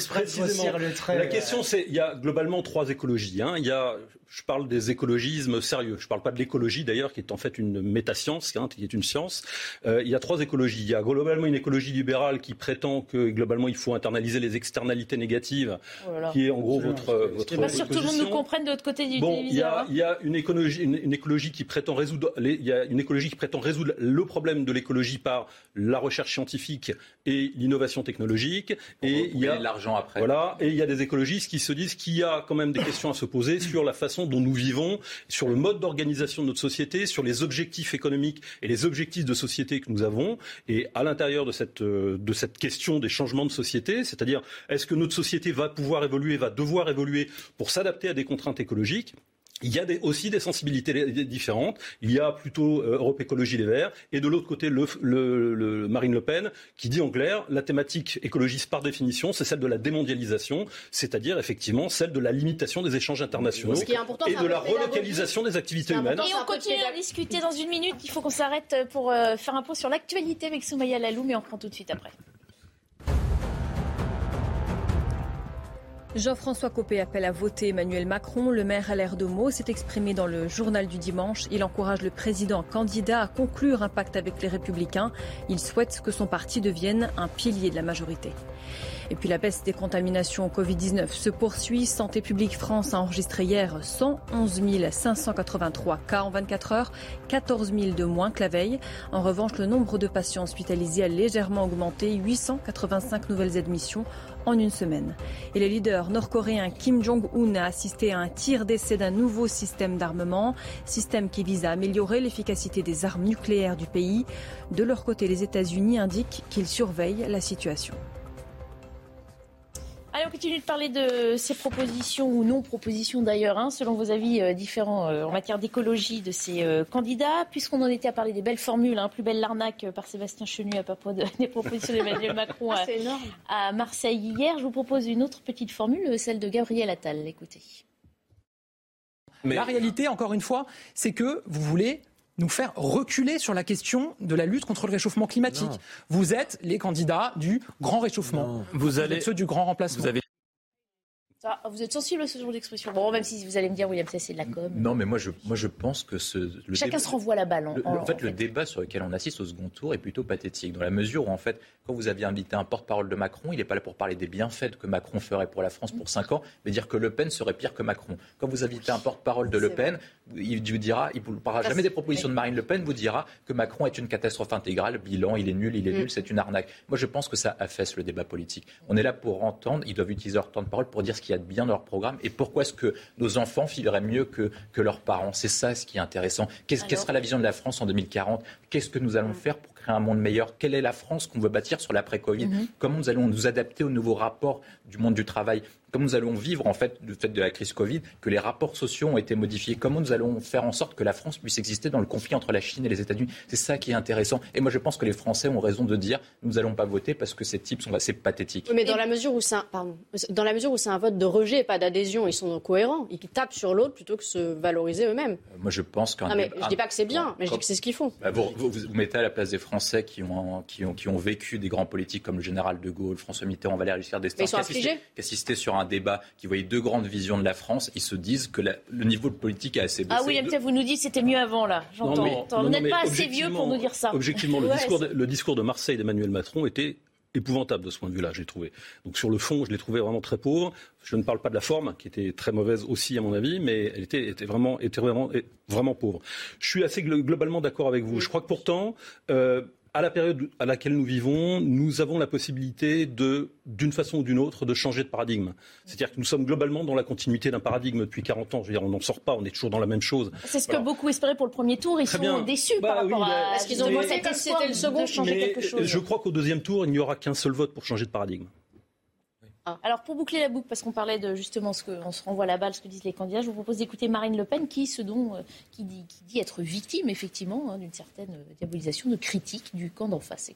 La question, c'est il y a globalement trois écologies. Hein. Il y a je parle des écologismes sérieux. Je ne parle pas de l'écologie d'ailleurs, qui est en fait une métascience, hein, qui est une science. Euh, il y a trois écologies. Il y a globalement une écologie libérale qui prétend que globalement il faut internaliser les externalités négatives, oh qui est en gros votre. votre pas sûr que tout le monde nous comprenne de l'autre côté du bon, il y, a, il y a une écologie, une, écologie qui prétend résoudre. Les, y a une écologie qui prétend résoudre le problème de l'écologie par la recherche scientifique et l'innovation technologique. Et il y a l'argent après. Voilà. Et il y a des écologistes qui se disent qu'il y a quand même des questions à se poser sur la façon dont nous vivons, sur le mode d'organisation de notre société, sur les objectifs économiques et les objectifs de société que nous avons. Et à l'intérieur de cette, euh, de cette question des changements de société, c'est-à-dire est-ce que notre société va pouvoir évoluer, va devoir évoluer pour s'adapter à des contraintes écologiques? Il y a aussi des sensibilités différentes. Il y a plutôt euh, Europe Écologie Les Verts et de l'autre côté le, Marine Le Pen qui dit en clair la thématique écologiste par définition c'est celle de la démondialisation, c'est-à-dire effectivement celle de la limitation des échanges internationaux et de la relocalisation des activités humaines. Et on continue à discuter dans une minute. Il faut qu'on s'arrête pour euh, faire un point sur l'actualité avec Soumaya Lalou, mais on prend tout de suite après. Jean-François Copé appelle à voter Emmanuel Macron. Le maire à l'air de mots s'est exprimé dans le journal du dimanche. Il encourage le président candidat à conclure un pacte avec les Républicains. Il souhaite que son parti devienne un pilier de la majorité. Et puis la baisse des contaminations au Covid-19 se poursuit. Santé publique France a enregistré hier 111 583 cas en 24 heures, 14 000 de moins que la veille. En revanche, le nombre de patients hospitalisés a légèrement augmenté, 885 nouvelles admissions en une semaine. Et le leader nord-coréen Kim Jong-un a assisté à un tir d'essai d'un nouveau système d'armement, système qui vise à améliorer l'efficacité des armes nucléaires du pays. De leur côté, les États-Unis indiquent qu'ils surveillent la situation. Allez, on continue de parler de ces propositions ou non-propositions d'ailleurs, hein, selon vos avis euh, différents euh, en matière d'écologie de ces euh, candidats. Puisqu'on en était à parler des belles formules, hein, plus belle l'arnaque par Sébastien Chenu à propos des propositions d'Emmanuel Macron à, à, Marseille hier, je vous propose une autre petite formule, celle de Gabriel Attal. Écoutez. Mais... La réalité, encore une fois, c'est que vous voulez nous faire reculer sur la question de la lutte contre le réchauffement climatique. Vous êtes les candidats du grand réchauffement. Vous, allez ceux du grand remplacement. vous êtes sensible à ce genre d'expression Bon, même si vous allez me dire, William, c'est de la com. Non, mais moi, je, moi, je pense que ce. Chacun se renvoie la balle. En, en, fait, le débat sur lequel on assiste au second tour est plutôt pathétique, dans la mesure où, en fait, quand vous aviez invité un porte-parole de Macron, il n'est pas là pour parler des bienfaits que Macron ferait pour la France pour 5 ans, mais dire que Le Pen serait pire que Macron. Quand vous invitez un porte-parole de Le Pen, il vous dira, il ne parlera jamais des propositions de Marine Le Pen, vous dira que Macron est une catastrophe intégrale, bilan, il est nul, il est mm. nul, c'est une arnaque. Moi, je pense que ça affaisse le débat politique. On est là pour entendre, ils doivent utiliser leur temps de parole pour dire ce qu'il y a de bien dans leur programme et pourquoi est-ce que nos enfants vivraient mieux que, que leurs parents? C'est ça ce qui est intéressant. Qu'est-ce, quelle sera la vision de la France en 2040 Qu'est-ce que nous allons mm. faire pour créer un monde meilleur? Quelle est la France qu'on veut bâtir sur l'après-Covid? Mm-hmm. Comment nous allons nous adapter aux nouveaux rapports du monde du travail Comment nous allons vivre en fait du fait de la crise Covid, que les rapports sociaux ont été modifiés Comment nous allons faire en sorte que la France puisse exister dans le conflit entre la Chine et les États-Unis C'est ça qui est intéressant. Et moi, je pense que les Français ont raison de dire nous n'allons pas voter parce que ces types sont assez pathétiques. mais dans la mesure où c'est un, dans la mesure où c'est un vote de rejet et pas d'adhésion, ils sont cohérents. Ils tapent sur l'autre plutôt que se valoriser eux-mêmes. Euh, moi, je pense qu'un. Non, mais je dis pas que c'est bien, mais je dis que c'est ce qu'ils font. Bah, vous, vous, vous, mettez à la place des Français qui ont, qui ont, qui ont vécu des grands politiques comme le général de Gaulle, François Mitterrand, Valéry Giscard d'Estaing, qui, assistaient sur un débat qui voyait deux grandes visions de la France, ils se disent que le niveau politique est assez baissé. Ah oui, vous nous dites c'était mieux avant là. J'entends. Vous n'êtes pas assez vieux pour nous dire ça. Objectivement, le, discours, de, le discours de Marseille d'Emmanuel Macron était épouvantable de ce point de vue-là, j'ai trouvé. Donc sur le fond, je l'ai trouvé vraiment très pauvre. Je ne parle pas de la forme, qui était très mauvaise aussi à mon avis, mais elle était, était vraiment, était vraiment, vraiment pauvre. Je suis assez globalement d'accord avec vous. Je crois que pourtant, euh, à la période à laquelle nous vivons, nous avons la possibilité de, d'une façon ou d'une autre, de changer de paradigme. C'est-à-dire que nous sommes globalement dans la continuité d'un paradigme depuis 40 ans. Je veux dire, on n'en sort pas, on est toujours dans la même chose. C'est ce que beaucoup espéraient pour le premier tour. Ils sont déçus par bah rapport à. Bah, Parce qu'ils ont pensé que c'était le second changer quelque chose. Je crois qu'au deuxième tour, il n'y aura qu'un seul vote pour changer de paradigme. Ah. Alors pour boucler la boucle, parce qu'on parlait de justement ce qu'on se renvoie la balle, ce que disent les candidats, je vous propose d'écouter Marine Le Pen qui, dont, euh, qui, dit, être victime effectivement hein, d'une certaine diabolisation, de critique du camp d'en face.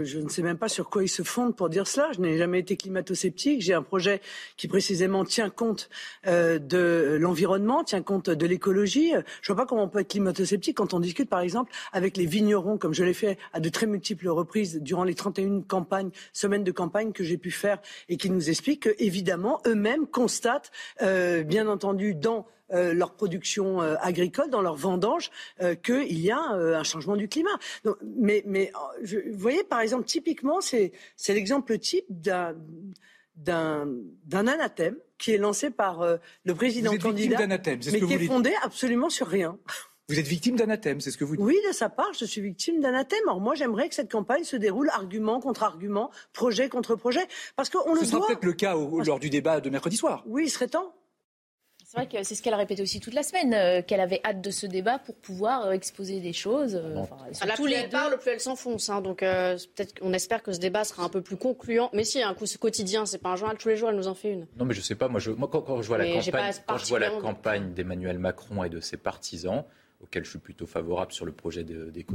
Je ne sais même pas sur quoi ils se fondent pour dire cela. Je n'ai jamais été climato-sceptique. J'ai un projet qui précisément tient compte euh, de l'environnement, tient compte de l'écologie. Je ne vois pas comment on peut être climato-sceptique quand on discute, par exemple, avec les vignerons, comme je l'ai fait à de très multiples reprises durant les 31 campagnes, semaines de campagne que j'ai pu faire, et qui nous expliquent qu'évidemment, eux-mêmes constatent, euh, bien entendu, dans euh, leur production euh, agricole, dans leur vendange, euh, qu'il y a un changement du climat. mais, mais vous voyez, par exemple, typiquement, c'est l'exemple type d'un d'un anathème qui est lancé par le président candidat, mais qui est fondé absolument sur rien. Vous êtes victime d'anathème, c'est ce que vous dites Oui, de sa part, je suis victime d'anathème. Or, moi, j'aimerais que cette campagne se déroule argument contre argument, projet contre projet. Parce qu'on le Ce sera peut-être le cas lors du débat de mercredi soir. Oui, il serait temps. C'est vrai que c'est ce qu'elle a répété aussi toute la semaine, euh, qu'elle avait hâte de ce débat pour pouvoir euh, exposer des choses. Euh, la plus elle parle, plus elle s'enfonce. Hein, donc peut-être qu'on espère que ce débat sera un peu plus concluant. Mais si, un coup, ce quotidien, c'est pas un journal tous les jours, elle nous en fait une. Non, mais je sais pas. Moi, je, moi quand, je vois la campagne, quand je vois la campagne d'Emmanuel Macron et de ses partisans, auquel je suis plutôt favorable sur le projet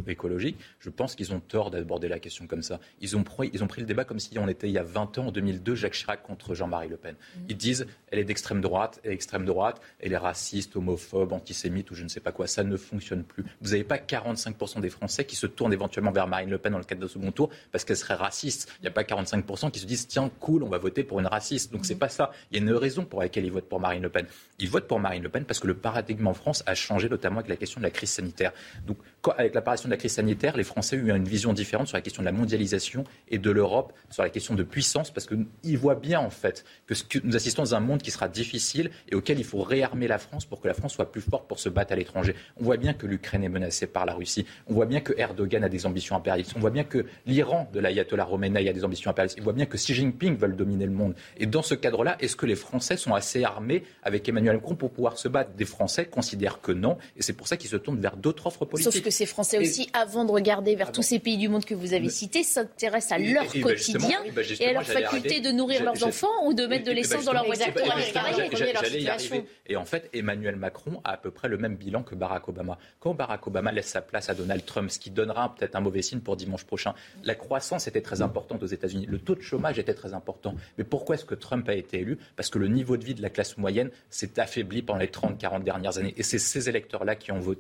écologique, je pense qu'ils ont tort d'aborder la question comme ça. Ils ont, pris, ils ont pris le débat comme si on était il y a 20 ans, en 2002, Jacques Chirac contre Jean-Marie Le Pen. Mm. Ils disent, elle est d'extrême droite, elle est extrême droite, elle est raciste, homophobe, antisémite ou je ne sais pas quoi. Ça ne fonctionne plus. Vous n'avez pas 45% des Français qui se tournent éventuellement vers Marine Le Pen dans le cadre de second tour parce qu'elle serait raciste. Il n'y a pas 45% qui se disent, tiens, cool, on va voter pour une raciste. Donc c'est mm. pas ça. Il y a une raison pour laquelle ils votent pour Marine Le Pen. Ils votent pour Marine Le Pen parce que le paradigme en France a changé, notamment avec la question de la crise sanitaire. Donc, avec l'apparition de la crise sanitaire, les Français ont eu une vision différente sur la question de la mondialisation et de l'Europe, sur la question de puissance, parce qu'ils voient bien, en fait, que, nous assistons dans un monde qui sera difficile et auquel il faut réarmer la France pour que la France soit plus forte pour se battre à l'étranger. On voit bien que l'Ukraine est menacée par la Russie. On voit bien que Erdogan a des ambitions impérialistes. On voit bien que l'Iran de l'ayatollah Khomeini a des ambitions impérialistes. On voit bien que Xi Jinping veut dominer le monde. Et dans ce cadre-là, est-ce que les Français sont assez armés avec Emmanuel Macron pour pouvoir se battre? Des Français considèrent que non. Et c'est pour ça qu'ils se tournent vers d'autres offres politiques. Sauf que ces Français aussi, avant de regarder vers ah tous ces pays du monde que vous avez cités, s'intéressent à leur bah, quotidien bah, et à leur faculté de nourrir leurs enfants ou de mettre de l'essence dans leur voiture pour aller travailler. Et en fait, Emmanuel Macron a à peu près le même bilan que Barack Obama. Quand Barack Obama laisse sa place à Donald Trump, ce qui donnera peut-être un mauvais signe pour dimanche prochain, la croissance était très importante aux États-Unis, le taux de chômage était très important. Mais pourquoi est-ce que Trump a été élu? Parce que le niveau de vie de la classe moyenne s'est affaibli pendant les 30-40 dernières années. Et c'est ces électeurs-là qui ont voté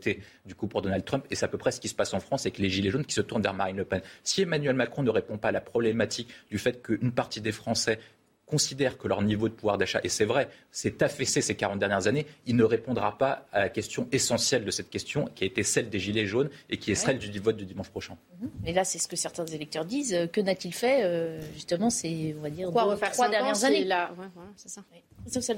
du coup pour Donald Trump. Et c'est à peu près ce qui se passe en France avec les Gilets jaunes qui se tournent vers Marine Le Pen. Si Emmanuel Macron ne répond pas à la problématique du fait qu'une partie des Français considèrent que leur niveau de pouvoir d'achat, et c'est vrai, s'est affaissé ces 40 dernières années, il ne répondra pas à la question essentielle de cette question, qui a été celle des Gilets jaunes et qui est celle du vote du dimanche prochain. Et là, c'est ce que certains électeurs disent. Que n'a-il fait euh, Justement, c'est, on va dire, deux, trois dernières années. Là. Ouais, voilà, c'est ça. Christophe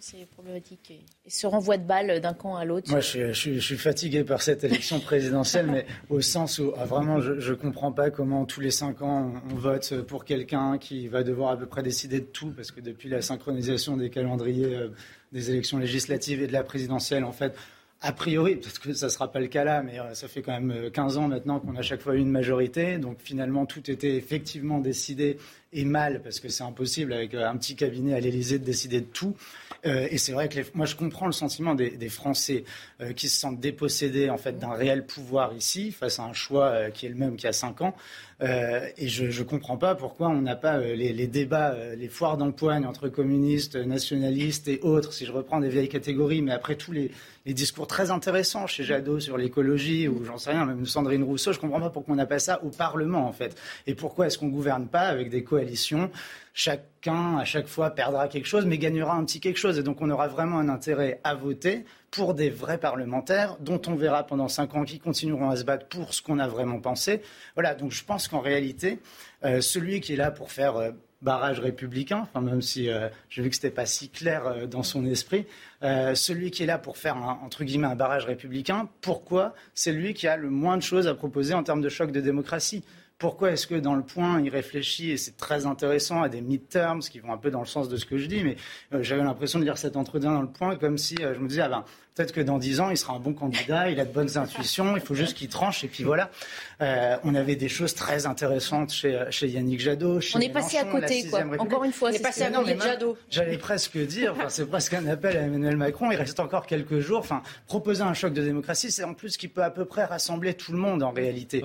c'est problématique. Et ce renvoi de balles d'un camp à l'autre. Moi, je suis, je, suis, fatigué par cette élection présidentielle, mais au sens où ah, vraiment, je ne comprends pas comment tous les cinq ans, on, vote pour quelqu'un qui va devoir à peu près décider tout, parce que depuis la synchronisation des calendriers euh, des élections législatives et de la présidentielle, en fait, a priori, peut-être que ça ne sera pas le cas là, mais euh, ça fait quand même 15 euh, ans maintenant qu'on a chaque fois eu une majorité. Donc finalement, tout était effectivement décidé et mal, parce que c'est impossible avec euh, un petit cabinet à l'Élysée de décider de tout. Euh, et c'est vrai que moi, je comprends le sentiment des, Français euh, qui se sentent dépossédés en fait d'un réel pouvoir ici face à un choix qui est le même qu'il y a cinq ans. et je ne comprends pas pourquoi on n'a pas les, débats, les foires d'empoigne entre communistes, nationalistes et autres, si je reprends des vieilles catégories, mais après tous les, les discours très intéressants chez Jadot sur l'écologie ou j'en sais rien, même Sandrine Rousseau, je ne comprends pas pourquoi on n'a pas ça au Parlement en fait. Et pourquoi est-ce qu'on ne gouverne pas avec des coalitions chacun, à chaque fois, perdra quelque chose, mais gagnera un petit quelque chose. Et donc, on aura vraiment un intérêt à voter pour des vrais parlementaires, dont on verra pendant cinq ans qui continueront à se battre pour ce qu'on a vraiment pensé. Voilà, donc je pense qu'en réalité, euh, celui qui est là pour faire euh, barrage républicain, enfin, même si euh, j'ai vu que ce n'était pas si clair dans son esprit, celui qui est là pour faire, un, entre guillemets, un barrage républicain, pourquoi? C'est lui qui a le moins de choses à proposer en termes de choc de démocratie. Pourquoi est-ce que dans le point, il réfléchit, et c'est très intéressant, à des midterms qui vont un peu dans le sens de ce que je dis, mais euh, j'avais l'impression de lire cet entretien dans le point comme si euh, je me disais, ah ben, peut-être que dans dix ans, il sera un bon candidat, il a de bonnes intuitions, il faut juste qu'il tranche, et puis voilà. Euh, on avait des choses très intéressantes chez, chez Yannick Jadot. Chez on est passé à côté, quoi. Encore une fois, c'est passé à côté de Jadot. J'allais presque dire, c'est presque un appel à Emmanuel Macron, il reste encore quelques jours. Enfin, proposer un choc de démocratie, c'est en plus qui peut à peu près rassembler tout le monde en réalité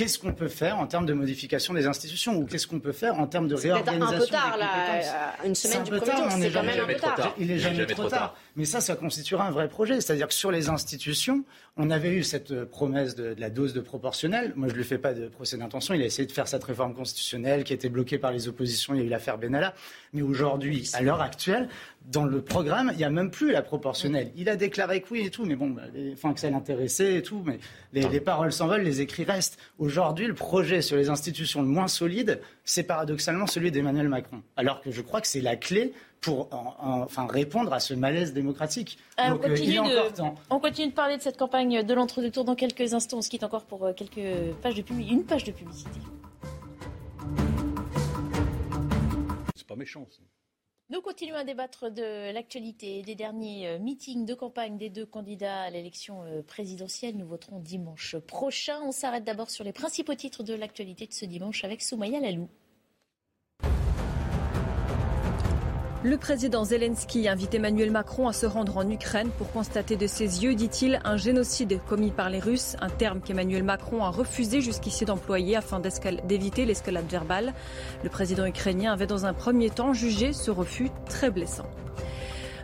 qu'est-ce qu'on peut faire en termes de modification des institutions ou qu'est-ce qu'on peut faire en termes de réorganisation un peu tard, là, euh, une semaine du premier tour, c'est quand même un peu tard. Il est jamais, trop, tard. Mais ça, ça constituera un vrai projet. C'est-à-dire que sur les institutions, on avait eu cette euh, promesse de, la dose de proportionnel. Moi, je ne lui fais pas de procès d'intention. Il a essayé de faire cette réforme constitutionnelle qui a été bloquée par les oppositions. Il y a eu l'affaire Benalla. Mais aujourd'hui, à l'heure actuelle, dans le programme, il n'y a même plus la proportionnelle. Il a déclaré que oui et tout, mais bon, bah, enfin, que ça l'intéressait et tout, mais les, les paroles s'envolent, les écrits restent. Aujourd'hui, le projet sur les institutions le moins solide, c'est paradoxalement celui d'Emmanuel Macron. Alors que je crois que c'est la clé pour enfin, répondre à ce malaise démocratique. on, euh, continue de, on, continue de, parler de cette campagne de l'entre-deux-tours dans quelques instants. On se quitte encore pour euh, quelques pages de publicité, une page de publicité. C'est pas méchant. Ça. Nous continuons à débattre de l'actualité des derniers euh, meetings de campagne des deux candidats à l'élection présidentielle. Nous voterons dimanche prochain. On s'arrête d'abord sur les principaux titres de l'actualité de ce dimanche avec Soumaya Lalou. Le président Zelensky invite Emmanuel Macron à se rendre en Ukraine pour constater de ses yeux, dit-il, un génocide commis par les Russes, un terme qu'Emmanuel Macron a refusé jusqu'ici d'employer afin d'éviter l'escalade verbale. Le président ukrainien avait dans un premier temps jugé ce refus très blessant.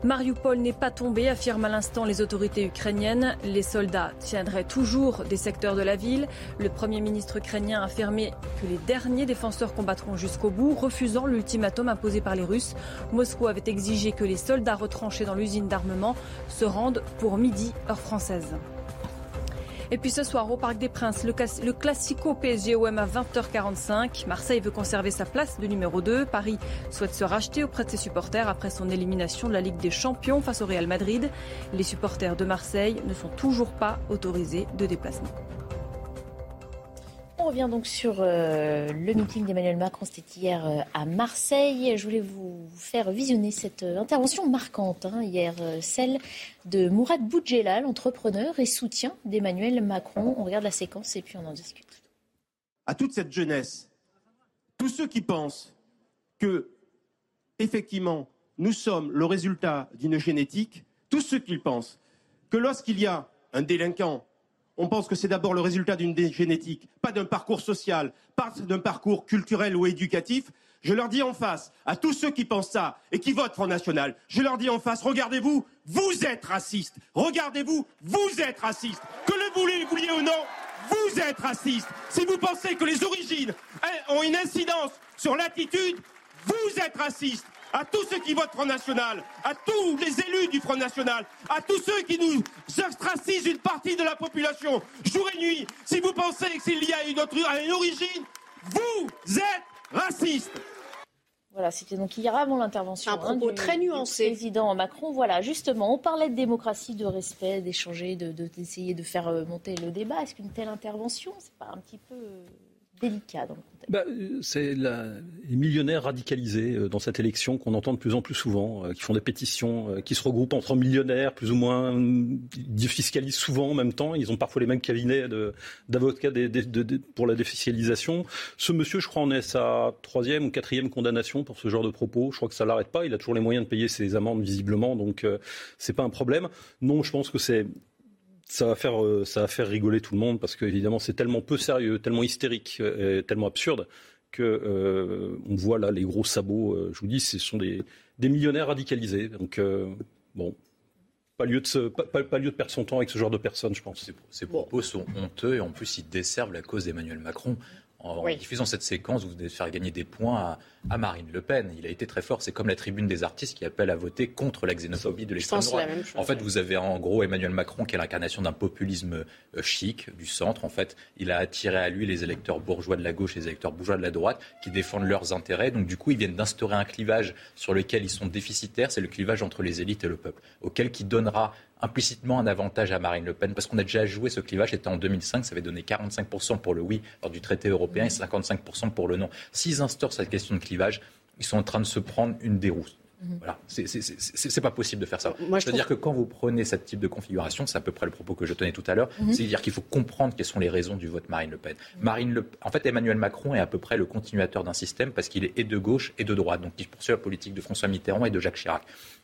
Mariupol n'est pas tombé, affirment à l'instant les autorités ukrainiennes. Les soldats tiendraient toujours des secteurs de la ville. Le Premier ministre ukrainien a affirmé que les derniers défenseurs combattront jusqu'au bout, refusant l'ultimatum imposé par les Russes. Moscou avait exigé que les soldats retranchés dans l'usine d'armement se rendent pour midi, heure française. Et puis ce soir au Parc des Princes, le, Classico PSG-OM à 20h45. Marseille veut conserver sa place de numéro 2. Paris souhaite se racheter auprès de ses supporters après son élimination de la Ligue des Champions face au Real Madrid. Les supporters de Marseille ne sont toujours pas autorisés de déplacement. Revient donc sur euh, le meeting d'Emmanuel Macron, c'était hier euh, à Marseille. Je voulais vous faire visionner cette euh, intervention marquante hein, hier, celle de Mourad Boudjelal, entrepreneur et soutien d'Emmanuel Macron. On regarde la séquence et puis on en discute. À toute cette jeunesse, tous ceux qui pensent que, effectivement, nous sommes le résultat d'une génétique, tous ceux qui pensent que lorsqu'il y a un délinquant on pense que c'est d'abord le résultat d'une génétique, pas d'un parcours social, pas d'un parcours culturel ou éducatif. Je leur dis en face, à tous ceux qui pensent ça et qui votent Front National, je leur dis en face, regardez-vous, vous êtes racistes. Regardez-vous, vous êtes racistes. Que le vouliez, vouliez ou non, vous êtes racistes. Si vous pensez que les origines ont une incidence sur l'attitude, vous êtes racistes. À tous ceux qui votent Front National, à tous les élus du Front National, à tous ceux qui nous ostracisent une partie de la population, jour et nuit, si vous pensez qu'il y a une, autre, une origine, vous êtes raciste. Voilà, c'était donc hier avant l'intervention. Un propos très nuancé. président Macron. Voilà, justement, on parlait de démocratie, de respect, d'échanger, d'essayer de, de, faire euh, monter le débat. Est-ce qu'une telle intervention, c'est pas un petit peu euh, délicat dans bah, c'est les millionnaires radicalisés euh, dans cette élection qu'on entend de plus en plus souvent, euh, qui font des pétitions, euh, qui se regroupent entre millionnaires, plus ou moins, ils fiscalisent souvent en même temps. Ils ont parfois les mêmes cabinets d'avocats pour la défiscalisation. Ce monsieur, je crois, en est sa troisième ou quatrième condamnation pour ce genre de propos. Je crois que ça l'arrête pas. Il a toujours les moyens de payer ses amendes visiblement, donc c'est pas un problème. Non, je pense que c'est ça va faire euh, ça va faire rigoler tout le monde parce qu'évidemment c'est tellement peu sérieux, tellement hystérique, euh, et tellement absurde que euh, on voit là les gros sabots. je vous dis, ce sont des, des millionnaires radicalisés. Donc bon, pas lieu, de pas, lieu de perdre son temps avec ce genre de personnes, je pense. Ces, propos sont honteux et en plus ils desservent la cause d'Emmanuel Macron. En diffusant cette séquence, vous venez de faire gagner des points à, à, Marine Le Pen. Il a été très fort. C'est comme la tribune des artistes qui appelle à voter contre la xénophobie de l'extrême droite. En fait, vous avez en gros Emmanuel Macron qui est l'incarnation d'un populisme euh, chic du centre. En fait, il a attiré à lui les électeurs bourgeois de la gauche et les électeurs bourgeois de la droite qui défendent leurs intérêts. Donc du coup, ils viennent d'instaurer un clivage sur lequel ils sont déficitaires. C'est le clivage entre les élites et le peuple, auquel qui donnera implicitement un avantage à Marine Le Pen, parce qu'on a déjà joué ce clivage, c'était en 2005, ça avait donné 45% pour le oui lors du traité européen et 55% pour le non. S'ils instaurent cette question de clivage, ils sont en train de se prendre une déroute. Mhm. Voilà, c'est pas possible de faire ça. C'est-à-dire que quand vous prenez ce type de configuration, c'est à peu près le propos que je tenais tout à l'heure, mhm. c'est-à-dire qu'il faut comprendre quelles sont les raisons du vote Marine Le Pen. Marine Le... En fait, Emmanuel Macron est à peu près le continuateur d'un système parce qu'il est et de gauche et de droite. Donc il poursuit la politique de François Mitterrand et de Jacques Chirac.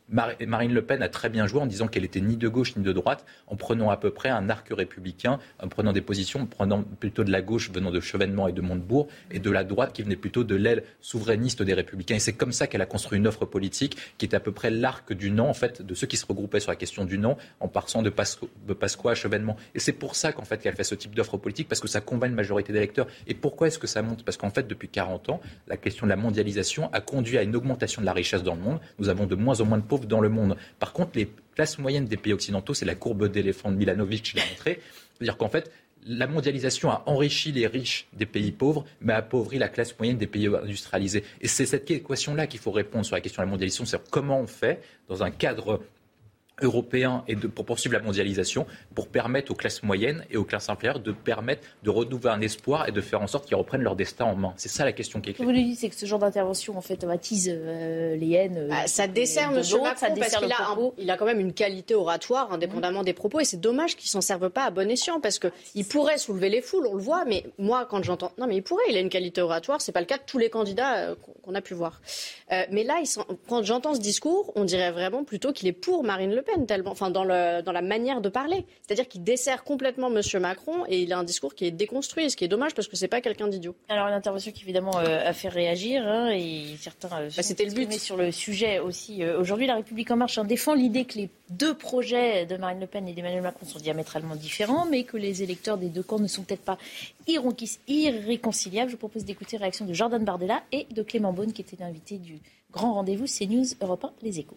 Marine Le Pen a très bien joué en disant qu'elle était ni de gauche ni de droite, en prenant à peu près un arc républicain, en prenant des positions, en prenant plutôt de la gauche venant de Chevènement et de Montebourg, et de la droite qui venait plutôt de l'aile souverainiste des républicains. Et c'est comme ça qu'elle a construit une offre politique qui est à peu près l'arc du non, en fait, de ceux qui se regroupaient sur la question du non, en partant de, Pasqua à Chevènement. Et c'est pour ça qu'en fait qu'elle fait ce type d'offre politique, parce que ça combat une majorité d'électeurs. Et pourquoi est-ce que ça monte? Parce qu'en fait, depuis 40 ans, la question de la mondialisation a conduit à une augmentation de la richesse dans le monde. Nous avons de moins en moins de dans le monde. Par contre, les classes moyennes des pays occidentaux, c'est la courbe d'éléphant de Milanovic l'a montré. C'est-à-dire qu'en fait, la mondialisation a enrichi les riches des pays pauvres, mais a appauvri la classe moyenne des pays industrialisés. Et c'est cette équation-là qu'il faut répondre sur la question de la mondialisation, c'est comment on fait, dans un cadre européen et de, pour poursuivre la mondialisation, pour permettre aux classes moyennes et aux classes inférieures de permettre de renouveler un espoir et de faire en sorte qu'ils reprennent leur destin en main. C'est ça la question qui est claire. Vous nous dites, c'est que ce genre d'intervention en fait attise euh, les haines. Bah, ça dessert M. Macron ça parce qu'il a, il a quand même une qualité oratoire indépendamment des propos et c'est dommage qu'il s'en serve pas à bon escient parce qu'il pourrait soulever les foules, on le voit, mais moi quand j'entends, non mais il pourrait, il a une qualité oratoire, c'est pas le cas de tous les candidats euh, qu'on a pu voir. mais là, quand j'entends ce discours, on dirait vraiment plutôt qu'il est pour Marine Le Pen tellement, enfin dans, le, dans la manière de parler. C'est-à-dire qu'il dessert complètement M. Macron et il a un discours qui est déconstruit, ce qui est dommage parce que c'est pas quelqu'un d'idiot. Alors une intervention qui évidemment euh, a fait réagir hein, et certains euh, bah, c'était le but sur le sujet aussi. Euh, aujourd'hui, la République en marche hein, défend l'idée que les deux projets de Marine Le Pen et d'Emmanuel Macron sont diamétralement différents, mais que les électeurs des deux camps ne sont peut-être pas irréconciliables. Je vous propose d'écouter la réaction de Jordan Bardella et de Clément Beaune, qui était l'invité du grand rendez-vous CNews Europe 1 Les Échos.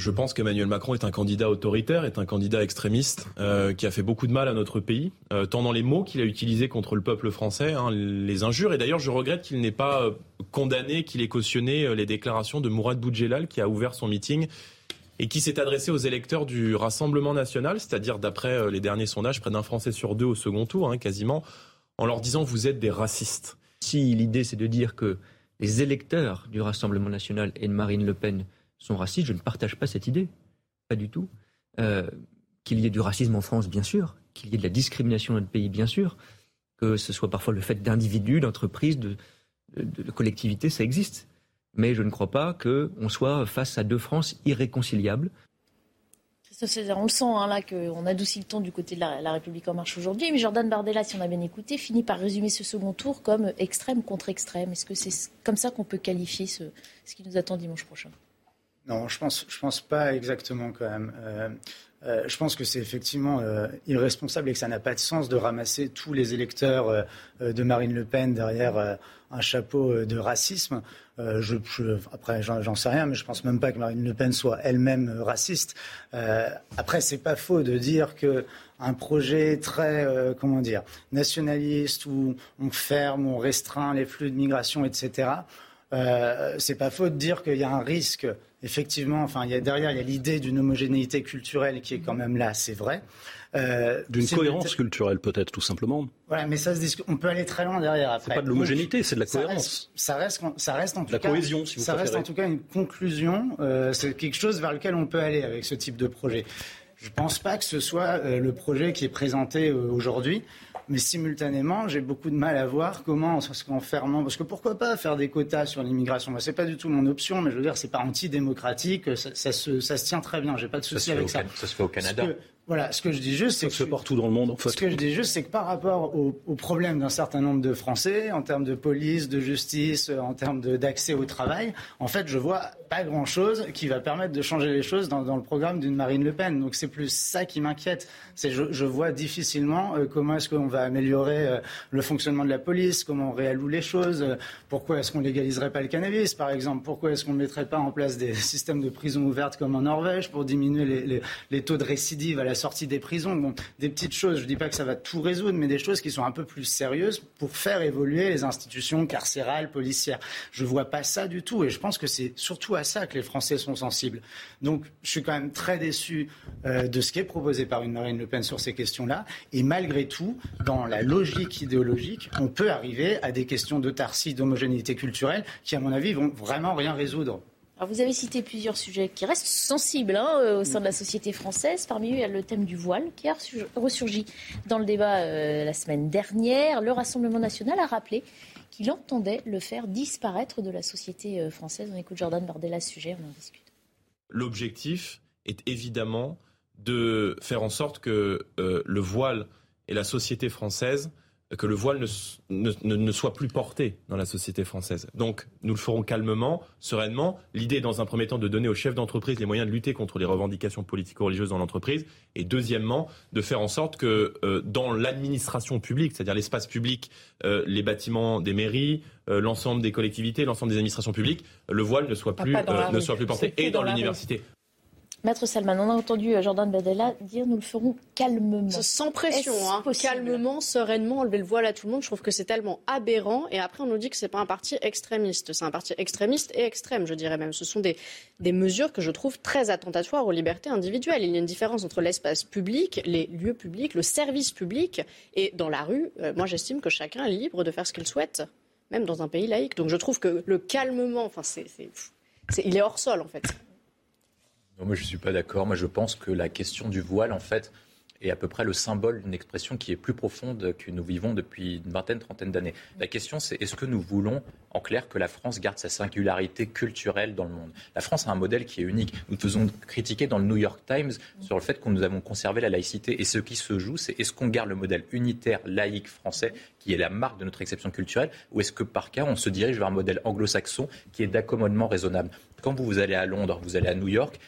Je pense qu'Emmanuel Macron est un candidat autoritaire, est un candidat extrémiste euh, qui a fait beaucoup de mal à notre pays, euh, tant dans les mots qu'il a utilisés contre le peuple français, hein, les injures. Et d'ailleurs, je regrette qu'il n'ait pas euh, condamné, qu'il ait cautionné les déclarations de Mourad Boudjelal qui a ouvert son meeting et qui s'est adressé aux électeurs du Rassemblement national, c'est-à-dire d'après les derniers sondages, près d'un Français sur deux au second tour, hein, quasiment, en leur disant vous êtes des racistes. Si l'idée c'est de dire que les électeurs du Rassemblement national et de Marine Le Pen sont racistes, je ne partage pas cette idée. Pas du tout. Euh, qu'il y ait du racisme en France, bien sûr. Qu'il y ait de la discrimination dans notre pays, bien sûr. Que ce soit parfois le fait d'individus, d'entreprises, de, collectivités, ça existe. Mais je ne crois pas qu'on soit face à deux France irréconciliables. On le sent hein, là qu'on adoucit le ton du côté de la, République en marche aujourd'hui. Mais Jordan Bardella, si on a bien écouté, finit par résumer ce second tour comme extrême contre extrême. Est-ce que c'est comme ça qu'on peut qualifier ce qui nous attend dimanche prochain? Non, je pense, je pense pas exactement quand même. Euh, euh, je pense que c'est effectivement euh, irresponsable et que ça n'a pas de sens de ramasser tous les électeurs de Marine Le Pen derrière un chapeau de racisme. Je, après, j'en sais rien, mais je pense même pas que Marine Le Pen soit elle-même raciste. après, c'est pas faux de dire que un projet très, comment dire, nationaliste où on ferme, on restreint les flux de migration, etc. Euh, c'est pas faux de dire qu'il y a un risque effectivement, enfin, il y a, derrière, il y a l'idée d'une homogénéité culturelle qui est quand même là, c'est vrai. Euh, d'une cohérence culturelle peut-être tout simplement. Voilà, mais ça se dit, on peut aller très loin derrière. C'est pas de l'homogénéité, c'est de la cohérence. Ça reste, ça reste, en tout la cas, cohésion, si vous ça reste en tout cas une conclusion. Euh, c'est quelque chose vers lequel on peut aller avec ce type de projet. Je pense pas que ce soit euh, le projet qui est présenté aujourd'hui. Mais simultanément, j'ai beaucoup de mal à voir comment, qu'en fermant, parce que pourquoi pas faire des quotas sur l'immigration? Ce n'est pas du tout mon option, mais je veux dire, c'est pas antidémocratique, ça, ça, se, ça se tient très bien, j'ai pas de souci avec ça. Ça se fait au Canada. Voilà, ce que je dis juste, c'est que. Partout dans le monde, en fait. Ce que je dis juste, c'est que par rapport aux au problèmes d'un certain nombre de Français, en termes de police, de justice, en termes d'accès au travail, en fait, je vois pas grand-chose qui va permettre de changer les choses dans, dans le programme d'une Marine Le Pen. Donc c'est plus ça qui m'inquiète. C'est je, je, vois difficilement euh, comment est-ce qu'on va améliorer euh, le fonctionnement de la police, comment on réalloue les choses, euh, pourquoi est-ce qu'on légaliserait pas le cannabis, par exemple, pourquoi est-ce qu'on ne mettrait pas en place des systèmes de prison ouvertes comme en Norvège pour diminuer les, les, les taux de récidive à la sortie des prisons. Des petites choses, je ne dis pas que ça va tout résoudre, mais des choses qui sont un peu plus sérieuses pour faire évoluer les institutions carcérales, policières. Je ne vois pas ça du tout et je pense que c'est surtout à ça que les Français sont sensibles. Donc je suis quand même très déçu euh, de ce qui est proposé par une Marine Le Pen sur ces questions-là. Et malgré tout, dans la logique idéologique, on peut arriver à des questions d'autarcie, d'homogénéité culturelle qui, à mon avis, vont vraiment rien résoudre vous avez cité plusieurs sujets qui restent sensibles hein, euh, au sein de la société française. Parmi eux, il y a le thème du voile qui a ressurgi dans le débat euh, la semaine dernière. Le Rassemblement national a rappelé qu'il entendait le faire disparaître de la société euh, française. On écoute Jordan Bardella ce sujet, on en discute. L'objectif est évidemment de faire en sorte que le voile et la société française que le voile ne, ne, soit plus porté dans la société française. Donc nous le ferons calmement, sereinement. L'idée est dans un premier temps de donner aux chefs d'entreprise les moyens de lutter contre les revendications politico-religieuses dans l'entreprise. Et deuxièmement, de faire en sorte que euh, dans l'administration publique, c'est-à-dire l'espace public, euh, les bâtiments des mairies, euh, l'ensemble des collectivités, l'ensemble des administrations publiques, le voile ne soit plus, ne soit plus porté. Et dans l'université. Maître Salman, on a entendu euh, Jordan Badella dire nous le ferons calmement. Sans pression, hein. calmement, sereinement, enlever le voile à tout le monde. Je trouve que c'est tellement aberrant. Et après, on nous dit que c'est pas un parti extrémiste. C'est un parti extrémiste et extrême, je dirais même. Ce sont des, des mesures que je trouve très attentatoires aux libertés individuelles. Il y a une différence entre l'espace public, les lieux publics, le service public et dans la rue. Euh, moi, j'estime que chacun est libre de faire ce qu'il souhaite, même dans un pays laïque. Donc je trouve que le calmement, enfin, c'est, il est hors sol en fait moi, je ne suis pas d'accord. Moi, je pense que la question du voile, en fait, est à peu près le symbole d'une expression qui est plus profonde que nous vivons depuis une vingtaine, trentaine d'années. La question, c'est est-ce que nous voulons, en clair, que la France garde sa singularité culturelle dans le monde? La France a un modèle qui est unique. Nous faisons critiquer dans le New York Times sur le fait que nous avons conservé la laïcité. Et ce qui se joue, c'est est-ce qu'on garde le modèle unitaire, laïque, français, qui est la marque de notre exception culturelle, ou est-ce que par cas, on se dirige vers un modèle anglo-saxon qui est d'accommodement raisonnable? Quand vous, vous allez à Londres, vous allez à New York,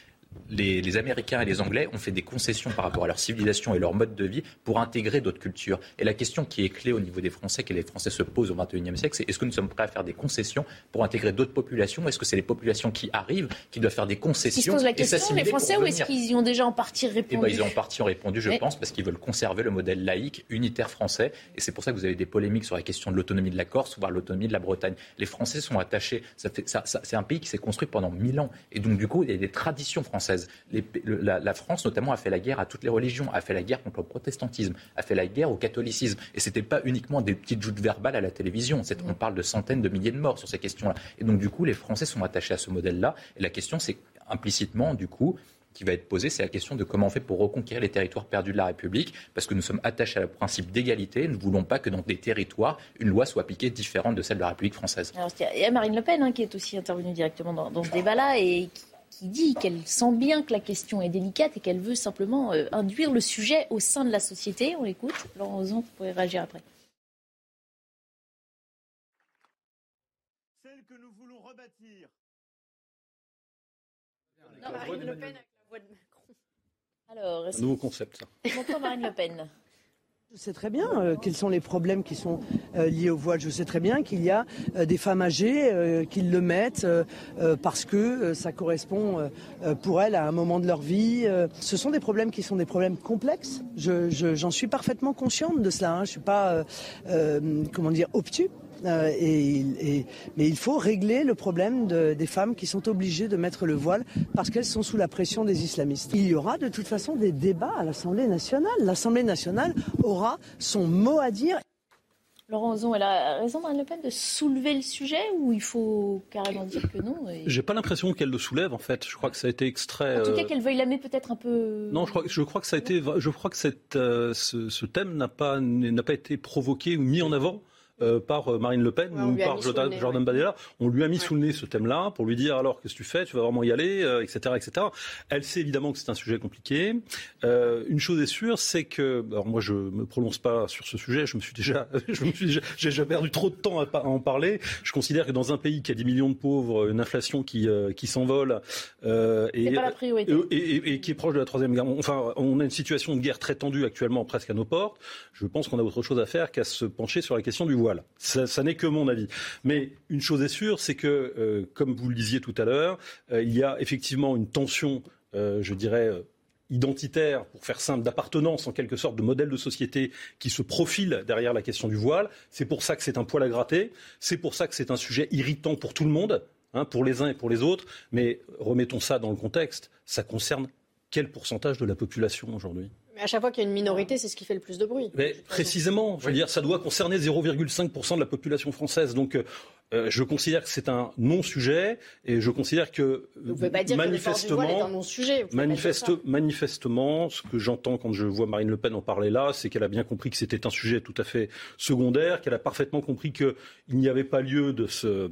les, Américains et les Anglais ont fait des concessions par rapport à leur civilisation et leur mode de vie pour intégrer d'autres cultures. Et la question qui est clé au niveau des Français, que les Français se posent au XXIe siècle, c'est est-ce que nous sommes prêts à faire des concessions pour intégrer d'autres populations? Est-ce que c'est les populations qui arrivent qui doivent faire des concessions Ils se posent la question, les Français, ou est-ce qu'ils y ont déjà en partie répondu eh ben, Ils ont en partie répondu, je pense, parce qu'ils veulent conserver le modèle laïque, unitaire français. Et c'est pour ça que vous avez des polémiques sur la question de l'autonomie de la Corse, voire l'autonomie de la Bretagne. Les Français sont attachés. Ça ça, c'est un pays qui s'est construit pendant mille ans. Et donc, du coup, il y a des traditions françaises. La, France, notamment, a fait la guerre à toutes les religions, a fait la guerre contre le protestantisme, a fait la guerre au catholicisme. Et ce n'était pas uniquement des petites joutes verbales à la télévision. On parle de centaines de milliers de morts sur ces questions-là. Et donc, du coup, les Français sont attachés à ce modèle-là. Et la question, c'est implicitement, du coup, qui va être posée, c'est la question de comment on fait pour reconquérir les territoires perdus de la République, parce que nous sommes attachés au principe d'égalité. Nous ne voulons pas que dans des territoires, une loi soit appliquée différente de celle de la République française. il y a Marine Le Pen hein, qui est aussi intervenue directement dans, dans ce débat-là et qui qui dit qu'elle sent bien que la question est délicate et qu'elle veut simplement euh, induire le sujet au sein de la société. On l'écoute. Laurent Ozon, vous pourrez réagir après. Celle que nous voulons rebâtir. Marine Le Pen avec la voix de Macron. Alors, un nouveau concept, ça. Marine Le Pen. Je sais très bien euh, quels sont les problèmes qui sont euh, liés au voile. Je sais très bien qu'il y a euh, des femmes âgées qui le mettent parce que ça correspond pour elles à un moment de leur vie. ce sont des problèmes qui sont des problèmes complexes. J'en suis parfaitement consciente de cela. Hein. Je ne suis pas, comment dire, obtus. Euh, et, mais il faut régler le problème des femmes qui sont obligées de mettre le voile parce qu'elles sont sous la pression des islamistes. Il y aura de toute façon des débats à l'Assemblée nationale. L'Assemblée nationale aura son mot à dire. Laurent Ozon, elle a raison, Marine Le Pen, de soulever le sujet ou il faut carrément dire que non J'ai pas l'impression qu'elle le soulève en fait. Je crois que ça a été extrait. En tout cas, euh, qu'elle veuille l'amener peut-être un peu. Non, je crois, je crois que ça a été. Je crois que cette, euh, ce, ce, thème n'a pas n'a pas été provoqué ou mis en avant euh, par euh, Marine Le Pen ou par Jordan, Badella. On lui a mis sous le nez ce thème-là pour lui dire alors qu'est-ce que tu fais, tu vas vraiment y aller, etc., euh, etc. Elle sait évidemment que c'est un sujet compliqué. une chose est sûre, c'est que alors moi je me prononce pas sur ce sujet, je me suis déjà, je me suis déjà, j'ai déjà perdu trop de temps à, en parler. Je considère que dans un pays qui a des millions de pauvres, une inflation qui qui s'envole et, et, qui est proche de la troisième guerre, enfin on a une situation de guerre très tendue actuellement presque à nos portes. Je pense qu'on a autre chose à faire qu'à se pencher sur la question du voile. Ça, n'est que mon avis. Mais une chose est sûre, c'est que, euh, comme vous le disiez tout à l'heure, euh, il y a effectivement une tension, euh, je dirais, identitaire, pour faire simple, d'appartenance en quelque sorte de modèle de société qui se profile derrière la question du voile. C'est pour ça que c'est un poil à gratter. C'est pour ça que c'est un sujet irritant pour tout le monde, hein, pour les uns et pour les autres. Mais remettons ça dans le contexte. Ça concerne quel pourcentage de la population aujourd'hui? Mais à chaque fois qu'il y a une minorité, c'est ce qui fait le plus de bruit. Mais précisément, je veux dire, ça doit concerner 0,5% de la population française. Donc, euh, je considère que c'est un non-sujet et je considère que manifestement, non-sujet. manifestement, ce que j'entends quand je vois Marine Le Pen en parler là, c'est qu'elle a bien compris que c'était un sujet tout à fait secondaire, qu'elle a parfaitement compris qu'il n'y avait pas lieu de se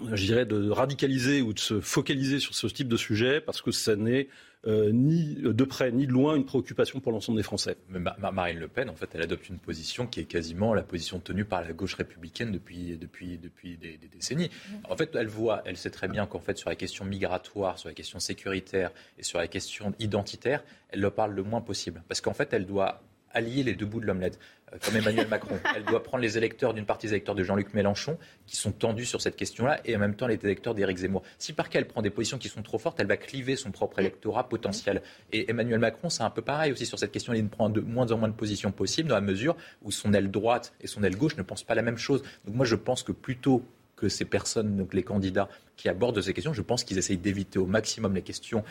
je dirais, de radicaliser ou de se focaliser sur ce type de sujet parce que ça n'est euh, ni de près ni de loin une préoccupation pour l'ensemble des Français. Mais Marine Le Pen, en fait, elle adopte une position qui est quasiment la position tenue par la gauche républicaine depuis, depuis, depuis des, décennies. En fait, elle voit, elle sait très bien qu'en fait, sur la question migratoire, sur la question sécuritaire et sur la question identitaire, elle le parle le moins possible. Parce qu'en fait, elle doit allier les deux bouts de l'omelette. Euh, comme Emmanuel Macron. Elle doit prendre les électeurs d'une partie des électeurs de Jean-Luc Mélenchon, qui sont tendus sur cette question-là, et en même temps les électeurs d'Éric Zemmour. Si par cas elle prend des positions qui sont trop fortes, elle va cliver son propre électorat potentiel. Et Emmanuel Macron, c'est un peu pareil aussi sur cette question. Il prend de moins en moins de positions possibles dans la mesure où son aile droite et son aile gauche ne pensent pas la même chose. Donc moi, je pense que plutôt que ces personnes, donc les candidats qui abordent ces questions, je pense qu'ils essayent d'éviter au maximum les questions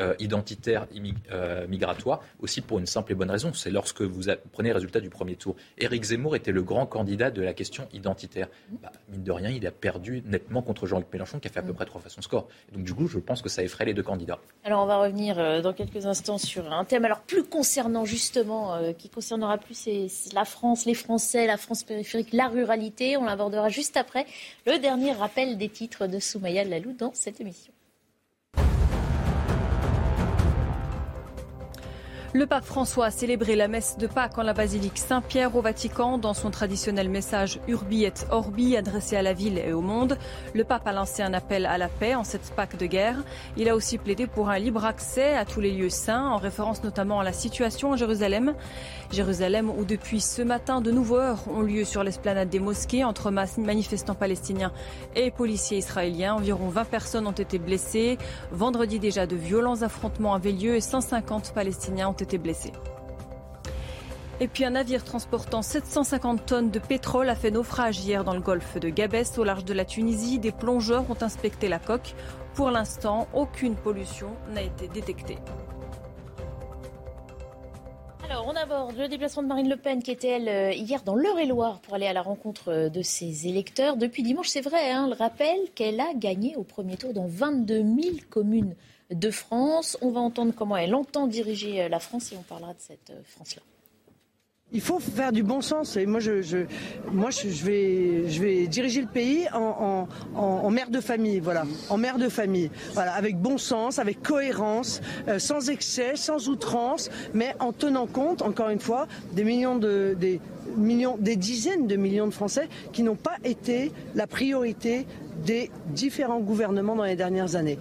euh, identitaire, euh, migratoire, aussi pour une simple et bonne raison. C'est lorsque vous prenez les résultats du premier tour. Éric Zemmour était le grand candidat de la question identitaire. Bah, mine de rien, il a perdu nettement contre Jean-Luc Mélenchon, qui a fait à peu près trois fois son score. donc, du coup, je pense que ça effraie les deux candidats. Alors, on va revenir euh, dans quelques instants sur un thème alors plus concernant justement, qui concernera plus la France, les Français, la France périphérique, la ruralité. On l'abordera juste après le dernier rappel des titres de Soumaya Lalou dans cette émission. Le pape François a célébré la messe de Pâques en la basilique Saint-Pierre au Vatican. Dans son traditionnel message Urbi et Orbi adressé à la ville et au monde, le pape a lancé un appel à la paix en cette Pâques de guerre. Il a aussi plaidé pour un libre accès à tous les lieux saints, en référence notamment à la situation à Jérusalem. Jérusalem où depuis ce matin de nouveaux heures ont lieu sur l'esplanade des mosquées entre manifestants palestiniens et policiers israéliens. Environ 20 personnes ont été blessées. Vendredi déjà, de violents affrontements avaient lieu et 150 Palestiniens ont été blessés. Et puis un navire transportant 750 tonnes de pétrole a fait naufrage hier dans le golfe de Gabès au large de la Tunisie. Des plongeurs ont inspecté la coque. Pour l'instant, aucune pollution n'a été détectée. Alors, on aborde le déplacement de Marine Le Pen qui était, elle, euh, hier dans l'Eure-et-Loire pour aller à la rencontre euh, de ses électeurs. Depuis dimanche, c'est vrai, hein, le rappel qu'elle a gagné au premier tour dans 22 000 communes de France. On va entendre comment elle entend diriger euh, la France et on parlera de cette euh, France-là. Il faut faire du bon sens. Et moi, je, vais, diriger le pays en, en, mère de famille, voilà, en mère de famille, voilà, avec bon sens, avec cohérence, euh, sans excès, sans outrance, mais en tenant compte, encore une fois, des millions de, des millions, des dizaines de millions de Français qui n'ont pas été la priorité des différents gouvernements dans les dernières années.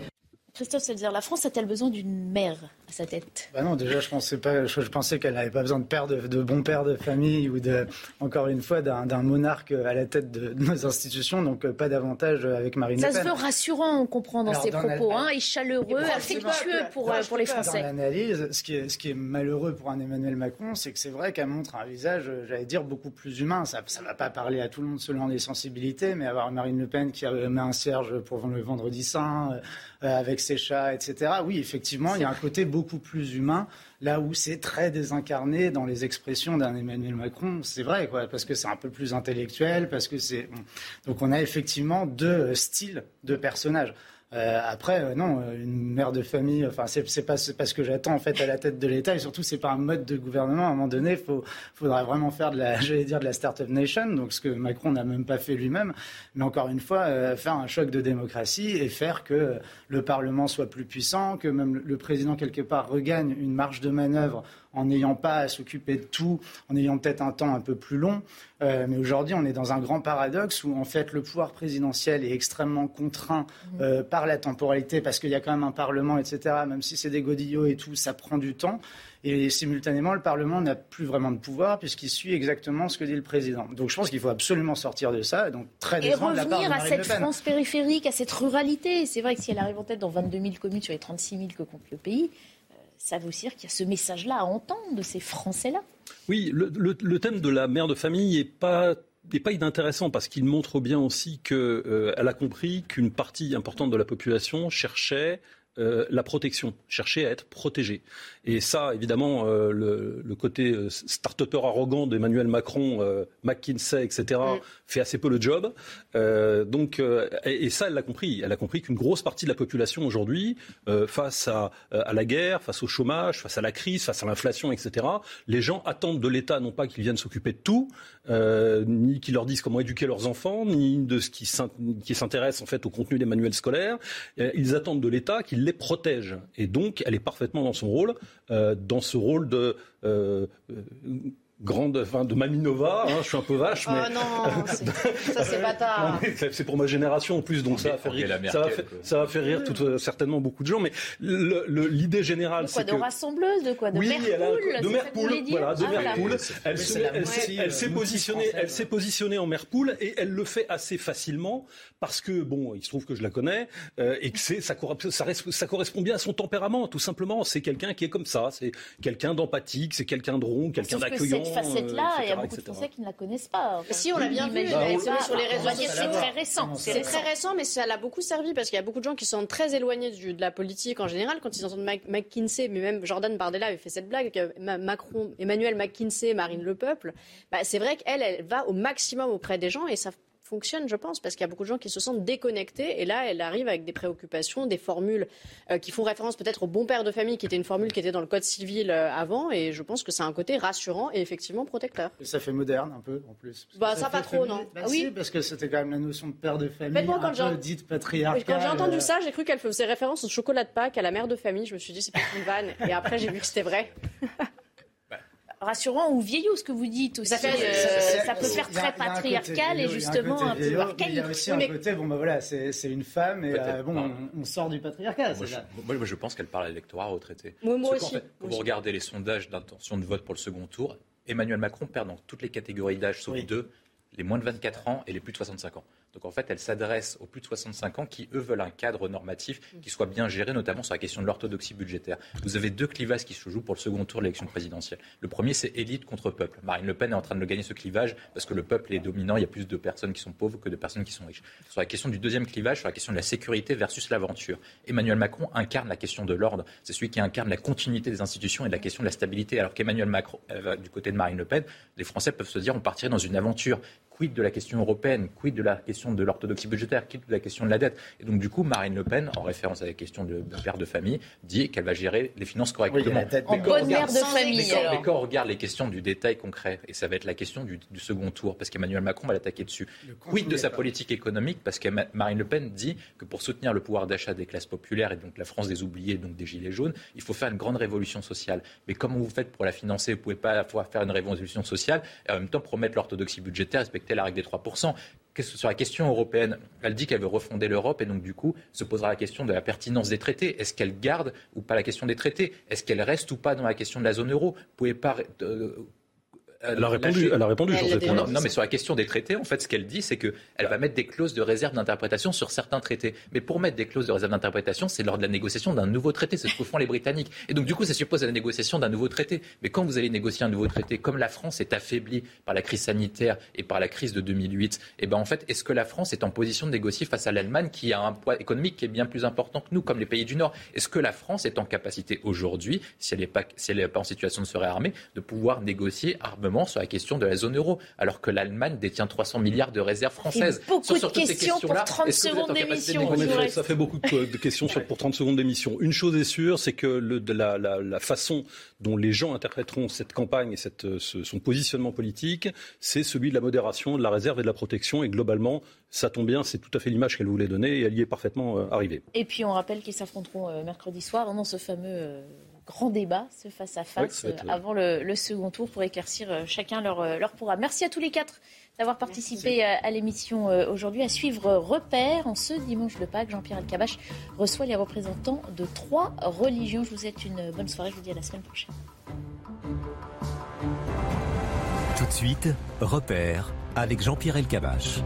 Christophe dire la France a-t-elle besoin d'une mère? À sa tête bah Non, déjà, je pensais, pas, je, pensais qu'elle n'avait pas besoin de, père de, de bons pères de famille ou, de, encore une fois, d'un monarque à la tête de, nos institutions, donc euh, pas davantage avec Marine Ça Le Pen. Ça se veut rassurant, on comprend dans ses propos, hein, et chaleureux, affectueux pour, euh, pour les Français. Dans l'analyse, ce, qui est, ce qui est malheureux pour un Emmanuel Macron, c'est que c'est vrai qu'elle montre un visage, j'allais dire, beaucoup plus humain. Ça ne va pas parler à tout le monde selon les sensibilités, mais avoir Marine Le Pen qui met un cierge pour le vendredi saint, euh, avec ses chats, etc. Oui, effectivement, il y a un côté beaucoup plus humain, là où c'est très désincarné dans les expressions d'un Emmanuel Macron. C'est vrai, parce que c'est un peu plus intellectuel, parce que c'est. Donc on a effectivement deux styles de personnages. Euh, après, euh, non, euh, une mère de famille, enfin, c'est pas, pas ce que j'attends en fait à la tête de l'État, et surtout, c'est pas un mode de gouvernement. À un moment donné, il faudra vraiment faire de la, j'allais dire, de la start-up nation, donc ce que Macron n'a même pas fait lui-même. Mais encore une fois, faire un choc de démocratie et faire que le Parlement soit plus puissant, que même le président quelque part regagne une marge de manœuvre en n'ayant pas à s'occuper de tout, en ayant peut-être un temps un peu plus long. Euh, mais aujourd'hui, on est dans un grand paradoxe où en fait le pouvoir présidentiel est extrêmement contraint mmh. euh, par la temporalité parce qu'il y a quand même un Parlement, etc. Même si c'est des godillots et tout, ça prend du temps. Et simultanément, le Parlement n'a plus vraiment de pouvoir puisqu'il suit exactement ce que dit le président. Donc je pense qu'il faut absolument sortir de ça. Donc très et revenir à cette France périphérique, à cette ruralité. C'est vrai que si elle arrive en tête dans 22 000 communes sur les 36 000 que compte le pays, ça veut dire qu'il y a ce message-là à entendre de ces Français-là. Oui, le, thème de la mère de famille n'est pas n'est pas inintéressant parce qu'il montre bien aussi qu'elle euh, a compris qu'une partie importante de la population cherchait euh, la protection, chercher à être protégé. Et ça, évidemment, euh, le, côté euh, start-upper arrogant d'Emmanuel Macron, McKinsey, etc.. fait assez peu le job. donc, et, ça, elle l'a compris. Elle a compris qu'une grosse partie de la population aujourd'hui, face à, à, la guerre, face au chômage, face à la crise, face à l'inflation, etc., les gens attendent de l'État non pas qu'il vienne s'occuper de tout, ni qu'il leur dise comment éduquer leurs enfants, ni de ce qui s'intéresse en fait au contenu des manuels scolaires. ils attendent de l'État qu'il les protège. Et donc, elle est parfaitement dans son rôle, euh, dans ce rôle de euh, grande, enfin, de Maminova. Hein, je suis un peu vache, mais oh non, ça c'est bâtard. c'est pour ma génération en plus, donc ça va faire rire. Ça va, faire, ça va faire rire tout, euh, certainement beaucoup de gens. Mais l'idée générale, c'est que de rassembleuse, de quoi, de oui, Merpoule, de Merpoule, voilà, de ah, Merpoule. Elle s'est positionnée, elle s'est positionnée en Merpoule et elle le fait assez facilement parce que bon, il se trouve que je la connais euh, et que ça, ça correspond bien à son tempérament, tout simplement. C'est quelqu'un qui est comme ça, c'est quelqu'un d'empathique, c'est quelqu'un de rond, quelqu'un d'accueillant cette facette-là, il y a beaucoup de Français qui ne la connaissent pas. si, on l'a bien vu. sur les réseaux sociaux. C'est très récent. C'est très récent, mais ça l'a beaucoup servi parce qu'il y a beaucoup de gens qui sont très éloignés de la politique en général. Quand ils entendent McKinsey, mais même Jordan Bardella avait fait cette blague, Macron, Emmanuel McKinsey, Marine Le Peuple, bah, c'est vrai qu'elle, elle va au maximum auprès des gens et ça fonctionne, je pense, parce qu'il y a beaucoup de gens qui se sentent déconnectés. Et là, elle arrive avec des préoccupations, des formules euh, qui font référence peut-être au bon père de famille, qui était une formule qui était dans le code civil euh, avant. Et je pense que c'est un côté rassurant et effectivement protecteur. Et ça fait moderne un peu, en plus. Bah, ça, pas trop, non. Bah, oui, parce que c'était quand même la notion de père de famille, moi, quand un peu dite patriarcale. Quand j'ai entendu ça, j'ai cru qu'elle faisait référence au chocolat de Pâques, à la mère de famille. Je me suis dit, c'est pas une vanne. Et après, j'ai vu que c'était vrai. rassurant ou vieillot ce que vous dites aussi. Ça, euh, peut faire très patriarcal et justement un, peu archaïque. Il y a aussi un côté, bon ben voilà, c'est une femme et euh, bon, on, sort du patriarcat. Moi, je, pense qu'elle parle à l'électorat retraité. Moi, aussi. quand vous regardez les sondages d'intention de vote pour le second tour, Emmanuel Macron perd dans toutes les catégories d'âge, sauf deux, les moins de 24 ans et les plus de 65 ans. Donc en fait, elle s'adresse aux plus de 65 ans qui, eux, veulent un cadre normatif qui soit bien géré, notamment sur la question de l'orthodoxie budgétaire. Vous avez deux clivages qui se jouent pour le second tour de l'élection présidentielle. Le premier, c'est élite contre peuple. Marine Le Pen est en train de gagner ce clivage parce que le peuple est dominant. Il y a plus de personnes qui sont pauvres que de personnes qui sont riches. Sur la question du deuxième clivage, sur la question de la sécurité versus l'aventure, Emmanuel Macron incarne la question de l'ordre. C'est celui qui incarne la continuité des institutions et la question de la stabilité. Alors qu'Emmanuel Macron, euh, du côté de Marine Le Pen, les Français peuvent se dire on partirait dans une aventure quid de la question européenne, quid de la question de l'orthodoxie budgétaire, quid de la question de la dette. Et donc, du coup, Marine Le Pen, en référence à la question de, père de famille, dit qu'elle va gérer les finances correctement. en bonne mère de famille. Mais quand, on regarde les questions du détail concret, et ça va être la question du, second tour, parce qu'Emmanuel Macron va l'attaquer dessus. Quid de sa politique économique, parce que Marine Le Pen dit que pour soutenir le pouvoir d'achat des classes populaires et donc la France des oubliés, donc des gilets jaunes, il faut faire une grande révolution sociale. Mais comment vous faites pour la financer? Vous ne pouvez pas à la fois faire une révolution sociale et en même temps promettre l'orthodoxie budgétaire, respecter la règle des 3%. Sur la question européenne, elle dit qu'elle veut refonder l'Europe et donc du coup se posera la question de la pertinence des traités. Est-ce qu'elle garde ou pas la question des traités? Est-ce qu'elle reste ou pas dans la question de la zone euro? Vous pouvez pas euh, elle a répondu, elle a répondu sur cette non, non, mais sur la question des traités, en fait, ce qu'elle dit, c'est qu'elle va mettre des clauses de réserve d'interprétation sur certains traités. Mais pour mettre des clauses de réserve d'interprétation, c'est lors de la négociation d'un nouveau traité. C'est ce que font les Britanniques. Et donc, du coup, ça suppose la négociation d'un nouveau traité. Mais quand vous allez négocier un nouveau traité, comme la France est affaiblie par la crise sanitaire et par la crise de 2008, eh ben, en fait, est-ce que la France est en position de négocier face à l'Allemagne qui a un poids économique qui est bien plus important que nous, comme les pays du Nord? Est-ce que la France est en capacité aujourd'hui, si elle n'est pas, si pas en situation de se réarmer, de pouvoir négocier armement sur la question de la zone euro, alors que l'Allemagne détient 300 milliards de réserves françaises. Beaucoup de questions pour 30 secondes d'émission. Ça fait beaucoup de questions pour 30 secondes d'émission. Une chose est sûre, c'est que le, la, la, la, façon dont les gens interpréteront cette campagne et cette, son positionnement politique, c'est celui de la modération, de la réserve et de la protection. Et globalement, ça tombe bien, c'est tout à fait l'image qu'elle voulait donner et elle y est parfaitement euh, arrivée. Et puis on rappelle qu'ils s'affronteront euh, mercredi soir dans ce fameux euh, grand débat, ce face-à-face, euh, avant le, second tour pour éclaircir euh, chacun leur, euh, leur programme. Merci à tous les quatre d'avoir participé à, l'émission aujourd'hui. À suivre Repère, en ce dimanche de Pâques, Jean-Pierre Alcabache reçoit les représentants de trois religions. Je vous souhaite une bonne soirée, je vous dis à la semaine prochaine. Tout de suite, Repère avec Jean-Pierre Elkabach.